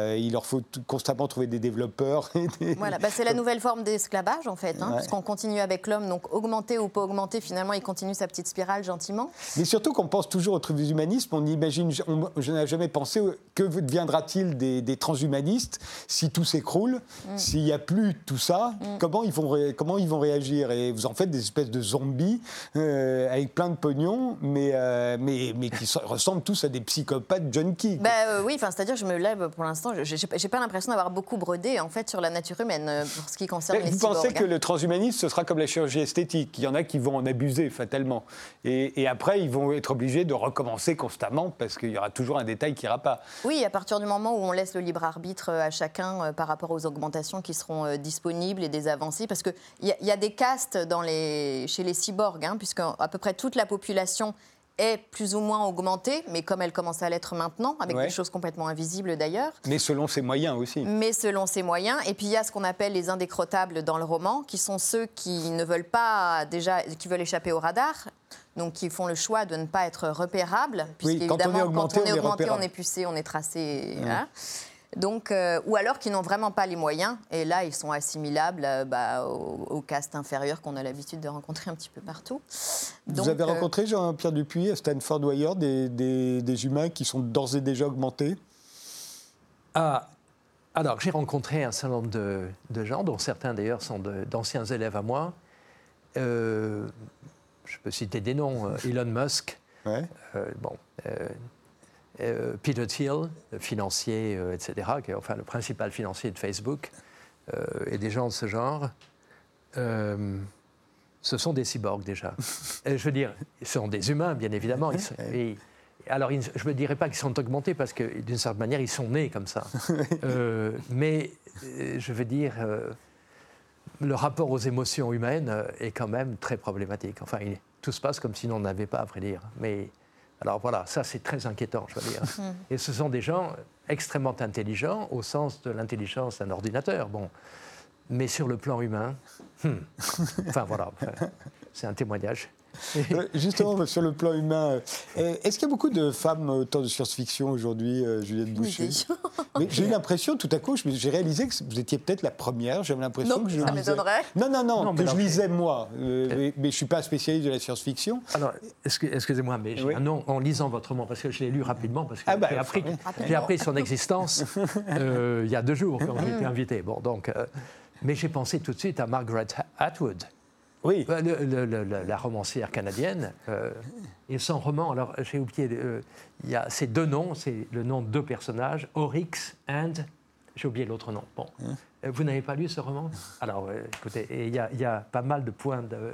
euh, il leur faut constamment trouver des développeurs. Voilà, bah, c'est la nouvelle forme d'esclavage en fait, hein, parce qu'on continue avec l'homme, donc augmenter ou pas augmenter, finalement il continue sa petite spirale gentiment. Mais surtout qu'on pense toujours au transhumanisme, on imagine, je n'ai jamais pensé que deviendra-t-il des, transhumanistes si tout s'écroule, mm. s'il n'y a plus tout ça, mm. comment, ils vont comment ils vont réagir? Et vous en faites des espèces de zombies Italie, avec plein de pognon, mais, mais, mais qui ressemblent tous à des psychopathes junkies. Bah, oui, c'est-à-dire je me lève pour l'instant, j'ai pas l'impression d'avoir beaucoup brodé en fait sur la nature humaine pour ce qui concerne les Vous pensez que le transhumanisme, ce sera comme la chirurgie esthétique? Il y en a qui vont en abuser fatalement. Et, et après, ils vont être obligés de recommencer constamment parce qu'il y aura toujours un détail qui n'ira pas. Oui, à partir du moment où on laisse le libre arbitre à chacun par rapport aux augmentations qui seront disponibles et des avancées, parce qu'il y, y, a des castes dans les, chez les cyborgs, hein, puisque à peu près toute la population est plus ou moins augmentée, mais comme elle commence à l'être maintenant, avec des choses complètement invisibles d'ailleurs. Mais selon ses moyens aussi. Mais selon ses moyens. Et puis il y a ce qu'on appelle les indécrottables dans le roman, qui sont ceux qui ne veulent pas déjà, qui veulent échapper au radar, donc qui font le choix de ne pas être repérables, puisqu'évidemment, quand on est augmenté, quand on est, augmenté, on est, pucé, on est tracé. Donc, euh, ou alors qui n'ont vraiment pas les moyens, et là ils sont assimilables euh, bah, aux, aux, castes inférieures qu'on a l'habitude de rencontrer un petit peu partout. Donc, Vous avez euh... rencontré Jean-Pierre Dupuis à Stanford ou ailleurs des, des, des humains qui sont d'ores et déjà augmentés? Ah, Alors j'ai rencontré un certain nombre de, de gens, dont certains d'ailleurs sont d'anciens élèves à moi. Euh, je peux citer des noms, Elon Musk. Ouais. bon, euh, Peter Thiel, financier, euh, etc., qui est enfin le principal financier de Facebook, euh, et des gens de ce genre, ce sont des cyborgs déjà. je veux dire, ce sont des humains, bien évidemment. Ils sont, et, alors, je ne dirais pas qu'ils sont augmentés parce que, d'une certaine manière, ils sont nés comme ça. mais, je veux dire, le rapport aux émotions humaines est quand même très problématique. Enfin, il, tout se passe comme si on n'avait pas, à vrai dire. Mais alors voilà, ça c'est très inquiétant, je veux dire. Mm. Et ce sont des gens extrêmement intelligents au sens de l'intelligence d'un ordinateur. Bon, mais sur le plan humain, hmm. enfin voilà, c'est un témoignage. Euh, justement, sur le plan humain, euh, est-ce qu'il y a beaucoup de femmes auteurs de science-fiction aujourd'hui, euh, Juliette Boucher J'ai eu l'impression, tout à coup, j'ai réalisé que vous étiez peut-être la première. J'avais l'impression que je ça m'étonnerait. Non, non, non, que je lisais moi. mais, je ne suis pas spécialiste de la science-fiction. Alors, excusez-moi, mais j'ai un nom en lisant votre roman, parce que je l'ai lu rapidement, parce que ah bah, j'ai appris, appris, son existence il y a deux jours quand j'ai été invité. Bon, donc, mais j'ai pensé tout de suite à Margaret Atwood. Oui. Bah, la romancière canadienne. Euh, et son roman, alors j'ai oublié, euh, il y a ces deux noms, c'est le nom de deux personnages, Oryx and. J'ai oublié l'autre nom. Bon. Hein? Euh, Vous n'avez pas lu ce roman? Alors, écoutez, il y, y, a pas mal de points de,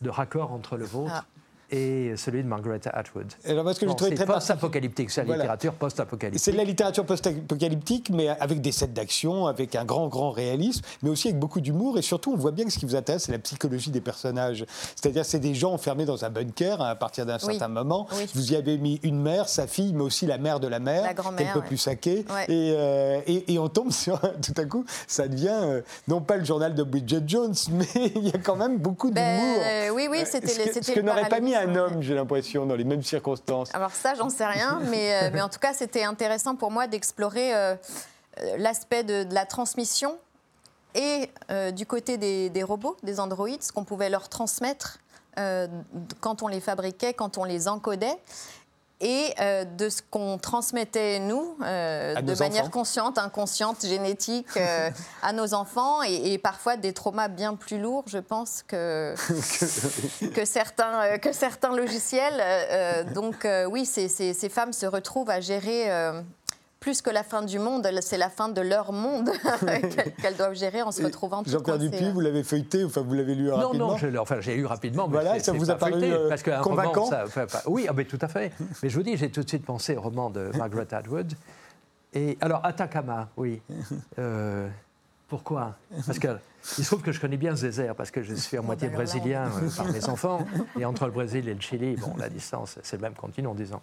de raccord entre le vôtre. Ah et celui de Margaret Atwood. Alors, parce que bon, c'est post-apocalyptique, c'est la voilà. littérature post-apocalyptique. C'est de la littérature post-apocalyptique, mais avec des scènes d'action, avec un grand, grand réalisme, mais aussi avec beaucoup d'humour. Et surtout, on voit bien que ce qui vous intéresse, c'est la psychologie des personnages. C'est-à-dire, c'est des gens enfermés dans un bunker à partir d'un oui. certain moment. Oui. Vous y avez mis une mère, sa fille, mais aussi la mère de la mère, qu'elle peut ouais. plus saquer. Ouais. Et, euh, et, et, on tombe sur, tout à coup, ça devient, euh, non pas le journal de Bridget Jones, mais il y a quand même beaucoup d'humour. Ben, oui, oui, c'était ce que, ce que n'aurait pas mis un homme, j'ai l'impression, dans les mêmes circonstances. Alors ça, j'en sais rien, mais, euh, en tout cas, c'était intéressant pour moi d'explorer euh, l'aspect de, la transmission et euh, du côté des, des, robots, des androïdes, ce qu'on pouvait leur transmettre quand on les fabriquait, quand on les encodait et euh, de ce qu'on transmettait, nous, euh, de manière enfants. consciente, inconsciente, génétique, euh, à nos enfants, et, et, parfois des traumas bien plus lourds, je pense, que, que, certains, que certains logiciels. donc oui, ces, ces, ces, femmes se retrouvent à gérer plus que la fin du monde, c'est la fin de leur monde qu'elles doivent gérer en se retrouvant toutes Jean-Pierre Dupuis, vous l'avez feuilleté, enfin vous l'avez lu non, rapidement Non, non, enfin, j'ai lu rapidement. Voilà, ça vous a paru feuilleté, euh, parce convaincant roman, ça, enfin, pas, Oui, ah, mais tout à fait. mais je vous dis, j'ai tout de suite pensé au roman de Margaret Atwood. Et alors, Atacama, oui. Euh, pourquoi? Parce qu'il se trouve que je connais bien Zézer, parce que je suis à moitié brésilien euh, par mes enfants. Et entre le Brésil et le Chili, bon, la distance, c'est le même continent, disons.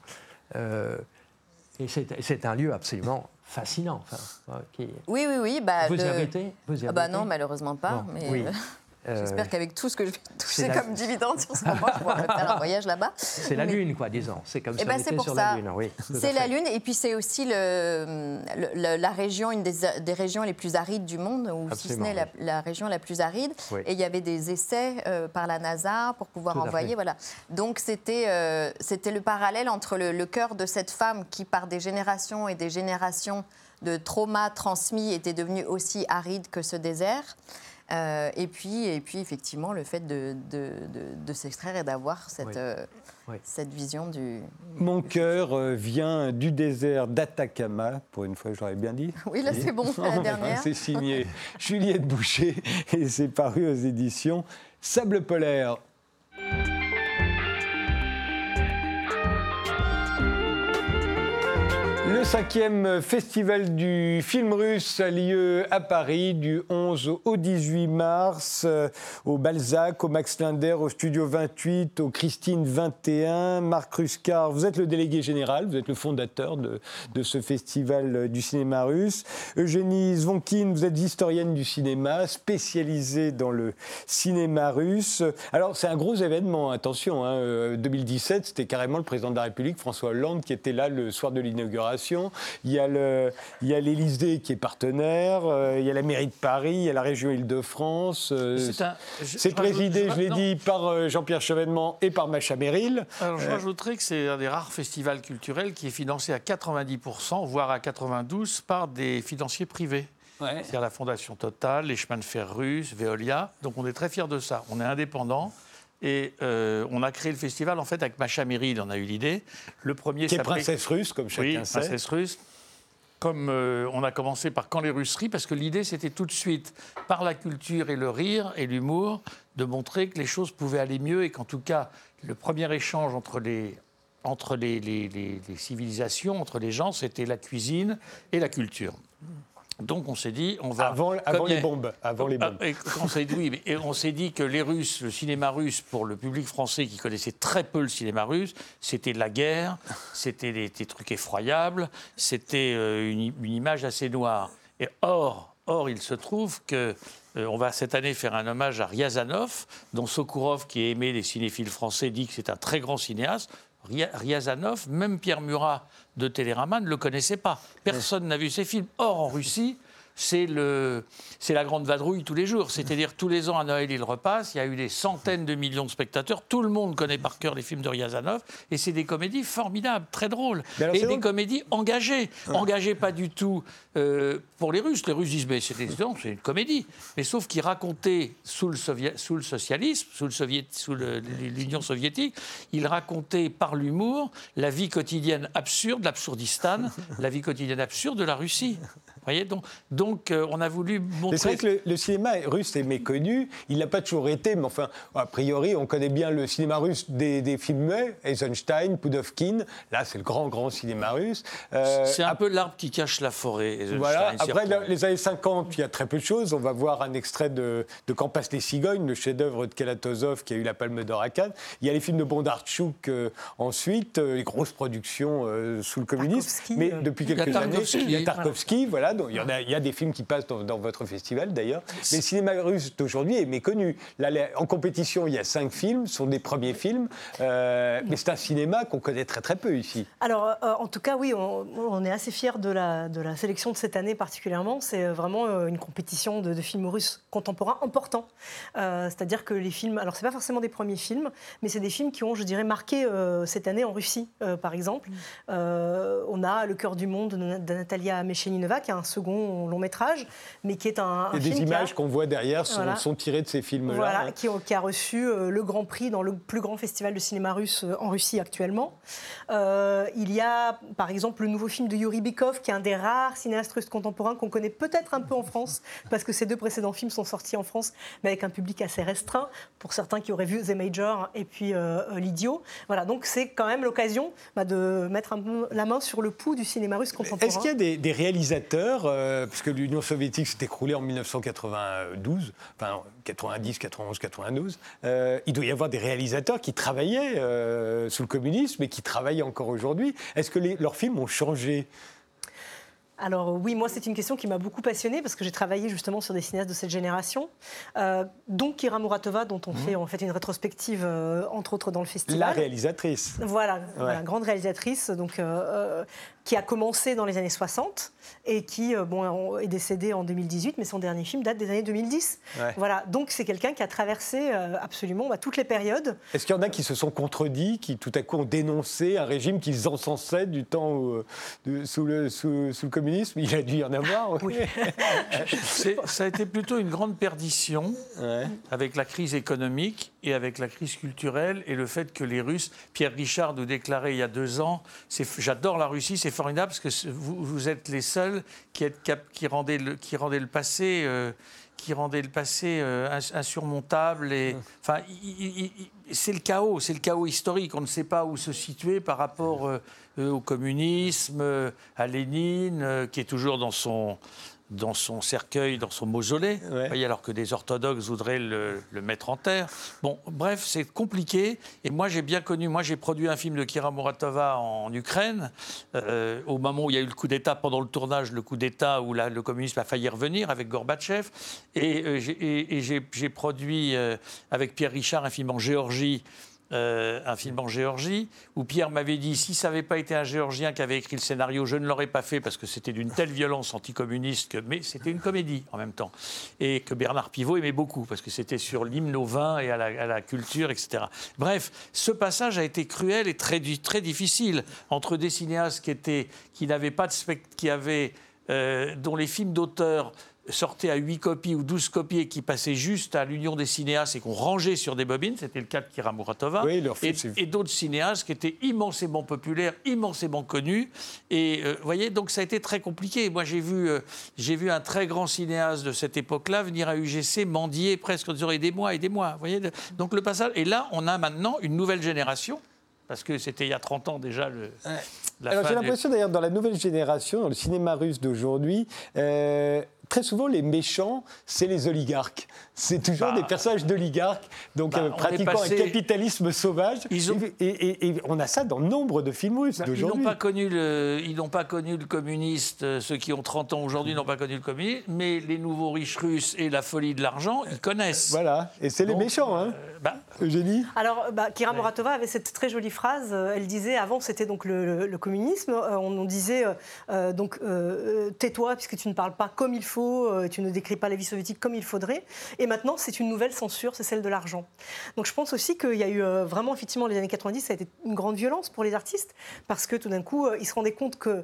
Euh, et c'est un lieu absolument fascinant. Enfin, qui... Oui, oui, oui. Bah, vous, de... y avez été, vous y avez ah bah été non, malheureusement pas. Bon, mais oui. Euh, J'espère qu'avec tout ce que je vais toucher la... comme dividende sur ce moment, je pourrai faire un voyage là-bas. C'est la mais... Lune, quoi, disons. C'est comme eh ça. Ben c'est sur ça. La Lune. Oui, c'est la Lune, et puis c'est aussi le, le, la région, une des, des, régions les plus arides du monde, ou Absolument, si ce n'est oui. la, la, région la plus aride. Oui. Et il y avait des essais euh, par la NASA pour pouvoir tout envoyer. Voilà. Donc c'était euh, c'était le parallèle entre le, le cœur de cette femme qui, par des générations et des générations de traumas transmis, était devenu aussi aride que ce désert. Et, puis, et puis, effectivement, le fait de, de, de, s'extraire et d'avoir cette, cette vision du... Mon cœur vient du désert d'Atacama, pour une fois, j'aurais bien dit. Oui, là, c'est bon, la dernière. c'est signé Juliette Boucher et c'est paru aux éditions Sable polaire. Cinquième festival du film russe a lieu à Paris du 11 au 18 mars, euh, au Balzac, au Max Linder, au Studio 28, au Christine 21. Marc Ruskar, vous êtes le délégué général, vous êtes le fondateur de, ce festival du cinéma russe. Eugénie Zvonkin, vous êtes historienne du cinéma, spécialisée dans le cinéma russe. Alors c'est un gros événement, attention, hein, 2017, euh, c'était carrément le président de la République, François Hollande, qui était là le soir de l'inauguration il y a l'Élysée qui est partenaire, euh, il y a la mairie de Paris, il y a la région Île-de-France. Euh, c'est présidé, je, l'ai dit, par euh, Jean-Pierre Chevènement et par Macha Merrill. Alors je rajouterais que c'est un des rares festivals culturels qui est financé à 90%, voire à 92% par des financiers privés. C'est-à-dire la Fondation Total, les chemins de fer russes, Veolia. Donc on est très fiers de ça. On est indépendant. Et euh, on a créé le festival en fait avec Macha Meryl, on a eu l'idée. Le premier qui est princesse russe, comme chacun oui, princesse russe. Comme euh, on a commencé par Quand les Russes rient, parce que l'idée c'était tout de suite, par la culture et le rire et l'humour, de montrer que les choses pouvaient aller mieux et qu'en tout cas, le premier échange entre les, entre les, les, les civilisations, entre les gens, c'était la cuisine et la culture. Donc on s'est dit, on va avant, les bombes, avant les bombes. on s'est dit, oui, et on s'est dit que les Russes, le cinéma russe, pour le public français qui connaissait très peu le cinéma russe, c'était de la guerre, c'était des, trucs effroyables, c'était euh, une, image assez noire. Et or, or, il se trouve que euh, on va cette année faire un hommage à Ryazanov, dont Sokourov, qui est aimé des cinéphiles français, dit que c'est un très grand cinéaste. Ryazanov, même Pierre Murat de Télérama ne le connaissait pas. Personne n'a vu ses films. Or, en Russie, c'est la grande vadrouille tous les jours. C'est-à-dire tous les ans à Noël, il repasse. Il y a eu des centaines de millions de spectateurs. Tout le monde connaît par cœur les films de Ryazanov. Et c'est des comédies formidables, très drôles. Et des comédies engagées. Engagées pas du tout euh, pour les Russes. Les Russes disent, mais c'est une comédie. Mais sauf qu'ils racontaient sous le, sous le socialisme, sous l'Union soviétique, ils racontaient par l'humour la vie quotidienne absurde, l'absurdistan, la vie quotidienne absurde de la Russie voyez donc, donc euh, on a voulu montrer. C'est vrai que le, cinéma russe est méconnu. Il n'a pas toujours été, mais enfin, a priori, on connaît bien le cinéma russe des, des films Eisenstein, Pudovkin. Là, c'est le grand, grand cinéma russe. Euh, c'est un peu l'arbre qui cache la forêt. Voilà. Après, les années 50, il y a très peu de choses. On va voir un extrait de, de Quand passent les cigognes, le chef-d'œuvre de Kalatozov qui a eu la Palme d'Or à Cannes. Il y a les films de Bondarchuk euh, ensuite, les grosses productions sous le communisme. Mais depuis quelques années, il y a Tarkovsky, voilà, il, y il, y a, des films qui passent dans, votre festival d'ailleurs. Mais le cinéma russe d'aujourd'hui est méconnu. Là, en compétition, il y a cinq films, ce sont des premiers films. Euh, mais c'est un cinéma qu'on connaît très très peu ici. Alors, euh, en tout cas, oui, on, est assez fiers de la, de la sélection de cette année particulièrement. C'est vraiment euh, une compétition de, films russes contemporains importants. C'est-à-dire que les films, alors c'est pas forcément des premiers films, mais c'est des films qui ont, je dirais, marqué cette année en Russie, par exemple. Mm. on a Le cœur du monde de, Natalia Mecheninova, qui est un second long métrage, mais qui est un. Et des images qu'on voit derrière sont, tirées de ces films-là. Voilà, qui, a reçu euh, le Grand Prix dans le plus grand festival de cinéma russe euh, en Russie actuellement. Euh, il y a, par exemple, le nouveau film de Yuri Bikov, qui est un des rares cinéastes russes contemporains qu'on connaît peut-être un peu en France, parce que ces deux précédents films sont sortis en France, mais avec un public assez restreint, pour certains qui auraient vu The Major et puis L'Idiot. Voilà, donc c'est quand même l'occasion bah, de mettre un la main sur le pouls du cinéma russe contemporain. Est-ce qu'il y a des réalisateurs euh, puisque l'Union soviétique s'est écroulée en 1992, enfin 90, 91, 92, il doit y avoir des réalisateurs qui travaillaient euh, sous le communisme et qui travaillent encore aujourd'hui. Est-ce que leurs films ont changé? Alors oui, moi c'est une question qui m'a beaucoup passionnée parce que j'ai travaillé justement sur des cinéastes de cette génération, euh, dont Kira Muratova, dont on mhm. fait en fait une rétrospective entre autres dans le festival. La réalisatrice. Voilà, grande réalisatrice. Donc qui a commencé dans les années 60 et qui bon, est décédé en 2018, mais son dernier film date des années 2010. Voilà, donc c'est quelqu'un qui a traversé absolument bah, toutes les périodes. Est-ce qu'il y en a qui se sont contredits, qui tout à coup ont dénoncé un régime qu'ils encensaient du temps sous, le, sous, le communisme? Il a dû y en avoir. Oui. ça a été plutôt une grande perdition avec la crise économique et avec la crise culturelle et le fait que les Russes, Pierre Richard nous déclarait il y a deux ans, j'adore la Russie, c'est formidable parce que vous, êtes les seuls qui, qui, rendaient, le, qui rendaient le passé... Euh, qui rendait le passé euh, insurmontable. Et, enfin, c'est le chaos, c'est le chaos historique. On ne sait pas où se situer par rapport euh, au communisme, à Lénine, qui est toujours dans son, dans son cercueil, dans son mausolée, alors que des orthodoxes voudraient le, mettre en terre. Bon, bref, c'est compliqué. Et moi, j'ai bien connu, moi, j'ai produit un film de Kira Muratova en Ukraine, euh, au moment où il y a eu le coup d'État, pendant le tournage, le coup d'État où le communisme a failli revenir avec Gorbatchev. Et, euh, j'ai produit euh, avec Pierre Richard un film en Géorgie. Euh, un film en Géorgie, où Pierre m'avait dit si ça n'avait pas été un Géorgien qui avait écrit le scénario, je ne l'aurais pas fait parce que c'était d'une telle violence anticommuniste, mais c'était une comédie en même temps. Et que Bernard Pivot aimait beaucoup, parce que c'était sur l'hymne au vin et à la, culture, etc. Bref, ce passage a été cruel et très, difficile entre des cinéastes qui n'avaient pas de spectacle, qui avaient, euh, dont les films d'auteur sortait à 8 copies ou 12 copies et qui passait juste à l'Union des cinéastes et qu'on rangeait sur des bobines, c'était le cas de Kira Muratova, et, d'autres cinéastes qui étaient immensément populaires, immensément connus. Et vous euh, voyez, donc ça a été très compliqué. Moi, j'ai vu, euh, j'ai vu un très grand cinéaste de cette époque-là venir à UGC mendier presque en disant aidez-moi, aidez-moi. voyez donc le passage. Et là, on a maintenant une nouvelle génération parce que c'était il y a 30 ans déjà le. Alors j'ai l'impression d'ailleurs dans la nouvelle génération, dans le cinéma russe d'aujourd'hui, euh, très souvent, les méchants, c'est les oligarques. C'est toujours bah. des personnages d'oligarques, donc bah, euh, pratiquant un capitalisme sauvage. Et, on a ça dans nombre de films russes bah, d'aujourd'hui. Ils n'ont pas connu le, ils n'ont pas connu le communiste. Euh, ceux qui ont 30 ans aujourd'hui n'ont pas connu le communisme, mais les nouveaux riches russes et la folie de l'argent, ils connaissent. Voilà, et c'est les méchants, hein. Euh, Eugénie. Alors, Kira Muratova avait cette très jolie phrase. Elle disait avant, c'était donc le, communisme. On, disait donc tais-toi puisque tu ne parles pas comme il faut euh, tu ne décris pas la vie soviétique comme il faudrait. Et maintenant, c'est une nouvelle censure, c'est celle de l'argent. Donc je pense aussi qu'il y a eu euh, vraiment, effectivement, les années 90, ça a été une grande violence pour les artistes, parce que tout d'un coup, euh, ils se rendaient compte que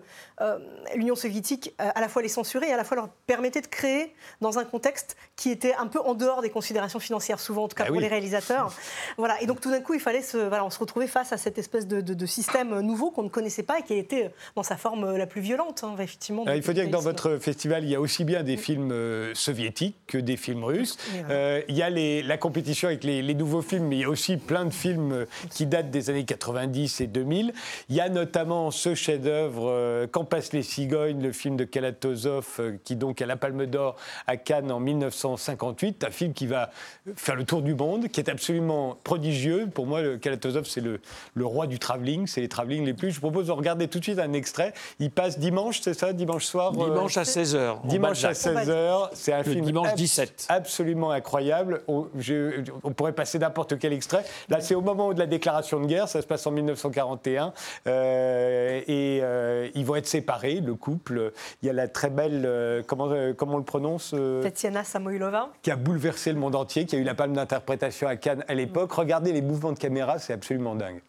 l'Union soviétique, à la fois les censurait et à la fois leur permettait de créer dans un contexte qui était un peu en dehors des considérations financières, souvent, en tout cas ah pour les réalisateurs. voilà. Et donc tout d'un coup, il fallait se, voilà, on se retrouver face à cette espèce de, système nouveau qu'on ne connaissait pas et qui a été dans sa forme la plus violente, hein, effectivement. il faut dire que dans votre festival, il y a aussi bien des films euh, soviétiques que des films russes. Euh, il y a la compétition avec les, nouveaux films, mais il y a aussi plein de films euh, qui datent des années 90 et 2000. Il y a notamment ce chef-d'œuvre Quand passent les cigognes, le film de Kalatozov, qui donc a la Palme d'Or à Cannes en 1958, un film qui va faire le tour du monde, qui est absolument prodigieux. Pour moi, Kalatozov, c'est le, le, roi du travelling, c'est les travelling les plus. Je propose de regarder tout de suite un extrait. Il passe dimanche, c'est ça, dimanche soir Dimanche à 16h. Dimanche à 16h. C'est un film dimanche 17. absolument incroyable. On, pourrait passer n'importe quel extrait. Là, c'est au moment de la déclaration de guerre, ça se passe en 1941. Euh, et euh, ils vont être séparés, le couple. Il y a la très belle, euh, comment, comment on le prononce Tatiana Samoilova. Qui a bouleversé le monde entier, qui a eu la palme d'interprétation à Cannes à l'époque. Regardez les mouvements de caméra, c'est absolument dingue.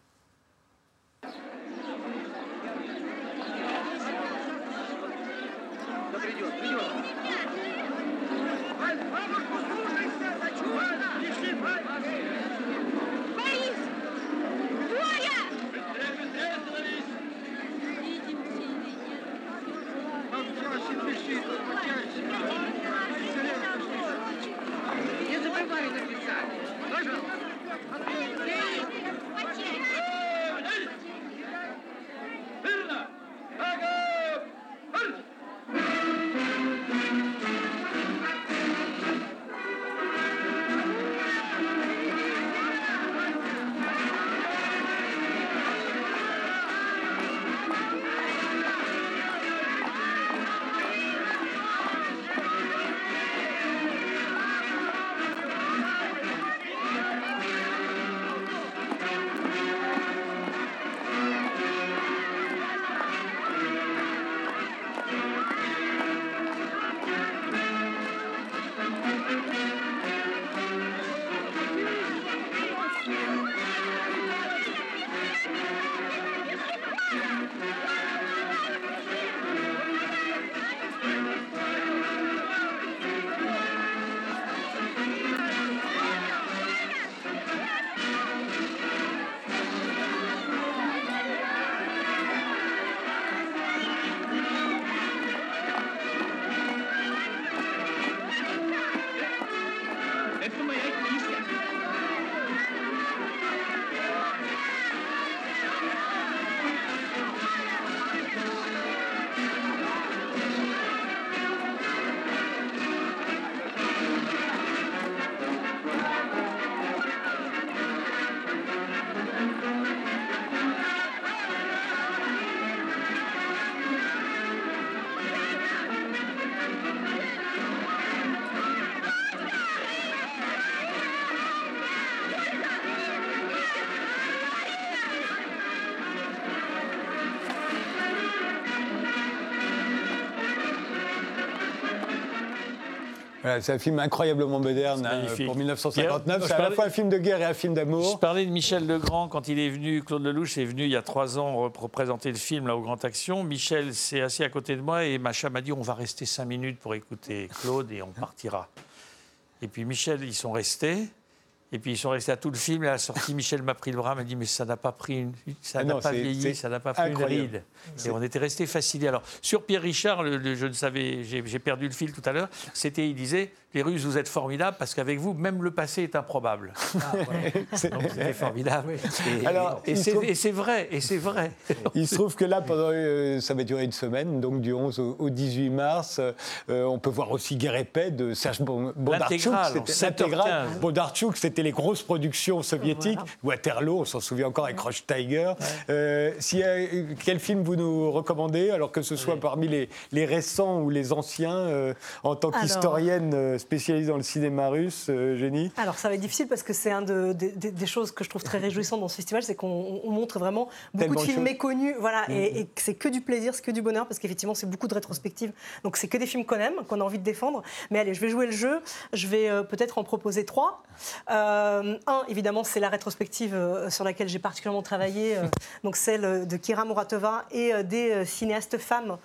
C'est un film incroyablement moderne hein, pour 1959. C'est à la fois un film de guerre et un film d'amour. Je parlais de Michel Legrand quand il est venu, Claude Lelouch est venu il y a trois ans représenter le film là, au Grand Action. Michel s'est assis à côté de moi et Macha m'a dit on va rester cinq minutes pour écouter Claude et on partira. Et puis Michel, ils sont restés. Et puis ils sont restés à tout le film. Et à la sortie, Michel m'a pris le bras, m'a dit Mais ça n'a pas pris une, ça ah n'a pas vieilli, ça n'a pas pris une ride. Et on était restés fascinés. Alors, sur Pierre Richard, je ne savais, j'ai perdu le fil tout à l'heure, c'était, il disait les Russes, vous êtes formidables parce qu'avec vous, même le passé est improbable. Ah, c'est formidable. Et, Alors, et c'est vrai, et c'est vrai. Il se trouve que là, pendant, euh, ça va durer une semaine, donc du 11 au, 18 mars, euh, on peut voir aussi Guerre et paix de Serge Bondarchuk. L'intégrale. Bondarchuk, c'était les grosses productions soviétiques. Waterloo, on s'en souvient encore avec Rush Tiger. Euh, quel film vous nous recommandez, alors que ce soit parmi les, les, récents ou les anciens, en tant qu'historienne spécialiste dans le cinéma russe, euh, Génie Alors, ça va être difficile parce que c'est un de, des choses que je trouve très réjouissant dans ce festival, c'est qu'on montre vraiment beaucoup de films méconnus, voilà, et, mm-hmm. c'est que du plaisir, c'est que du bonheur, parce qu'effectivement, c'est beaucoup de rétrospectives. Donc, c'est que des films qu'on aime, qu'on a envie de défendre. Mais allez, je vais jouer le jeu. Je vais euh, peut-être en proposer trois. Euh, un, évidemment, c'est la rétrospective sur laquelle j'ai particulièrement travaillé, donc celle de Kira Muratova et des cinéastes femmes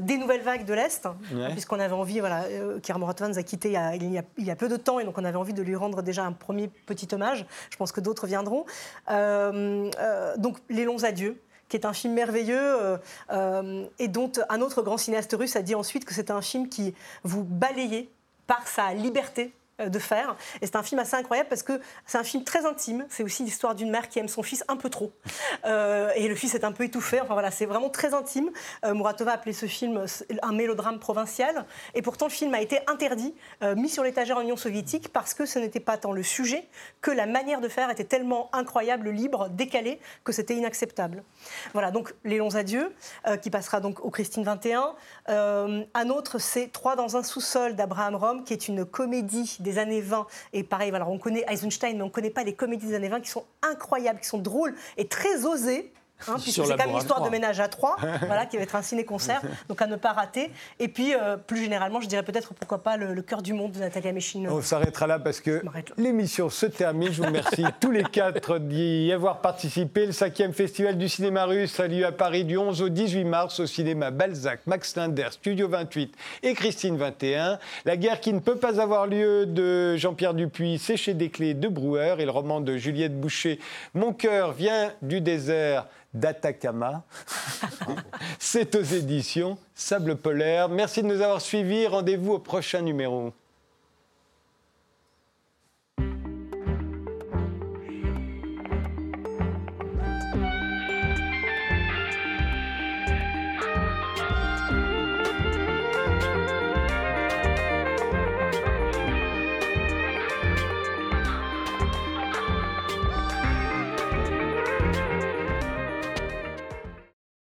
des nouvelles vagues de l'Est, puisqu'on avait envie, voilà, Kira Muratova nous a quitté il y a, peu de temps et donc on avait envie de lui rendre déjà un premier petit hommage. Je pense que d'autres viendront. Euh, euh, donc Les Longs Adieux qui est un film merveilleux euh, et dont un autre grand cinéaste russe a dit ensuite que c'était un film qui vous balayait par sa liberté de faire. Et c'est un film assez incroyable parce que c'est un film très intime. C'est aussi l'histoire d'une mère qui aime son fils un peu trop. Euh, et le fils est un peu étouffé. Enfin voilà, c'est vraiment très intime. Euh, Muratova a appelé ce film un mélodrame provincial. Et pourtant, le film a été interdit, mis sur l'étagère en Union soviétique parce que ce n'était pas tant le sujet que la manière de faire était tellement incroyable, libre, décalée, que c'était inacceptable. Voilà, donc Les Longs Adieux, qui passera donc au Christine 21. un autre, c'est Trois dans un sous-sol d'Abraham Rome, qui est une comédie des années 20. Et pareil, alors on connaît Eisenstein, mais on ne connaît pas les comédies des années 20 qui sont incroyables, qui sont drôles et très osées. Hein, puisque c'est quand même l'histoire de ménage à trois, voilà, qui va être un ciné-concert, donc à ne pas rater. Et puis, euh, plus généralement, je dirais peut-être, pourquoi pas, le, cœur du monde de Nathalie Amechine. On s'arrêtera là parce que l'émission se termine. Je vous remercie tous les quatre d'y avoir participé. Le cinquième festival du cinéma russe a lieu à Paris du 11 au 18 mars au cinéma Balzac, Max Linder, Studio 28 et Christine 21. La guerre qui ne peut pas avoir lieu de Jean-Pierre Dupuis, c'est chez Desclés de Brouwer et le roman de Juliette Boucher, Mon cœur vient du désert d'Atacama. C'est aux éditions Sable Polaire. Merci de nous avoir suivis. Rendez-vous au prochain numéro.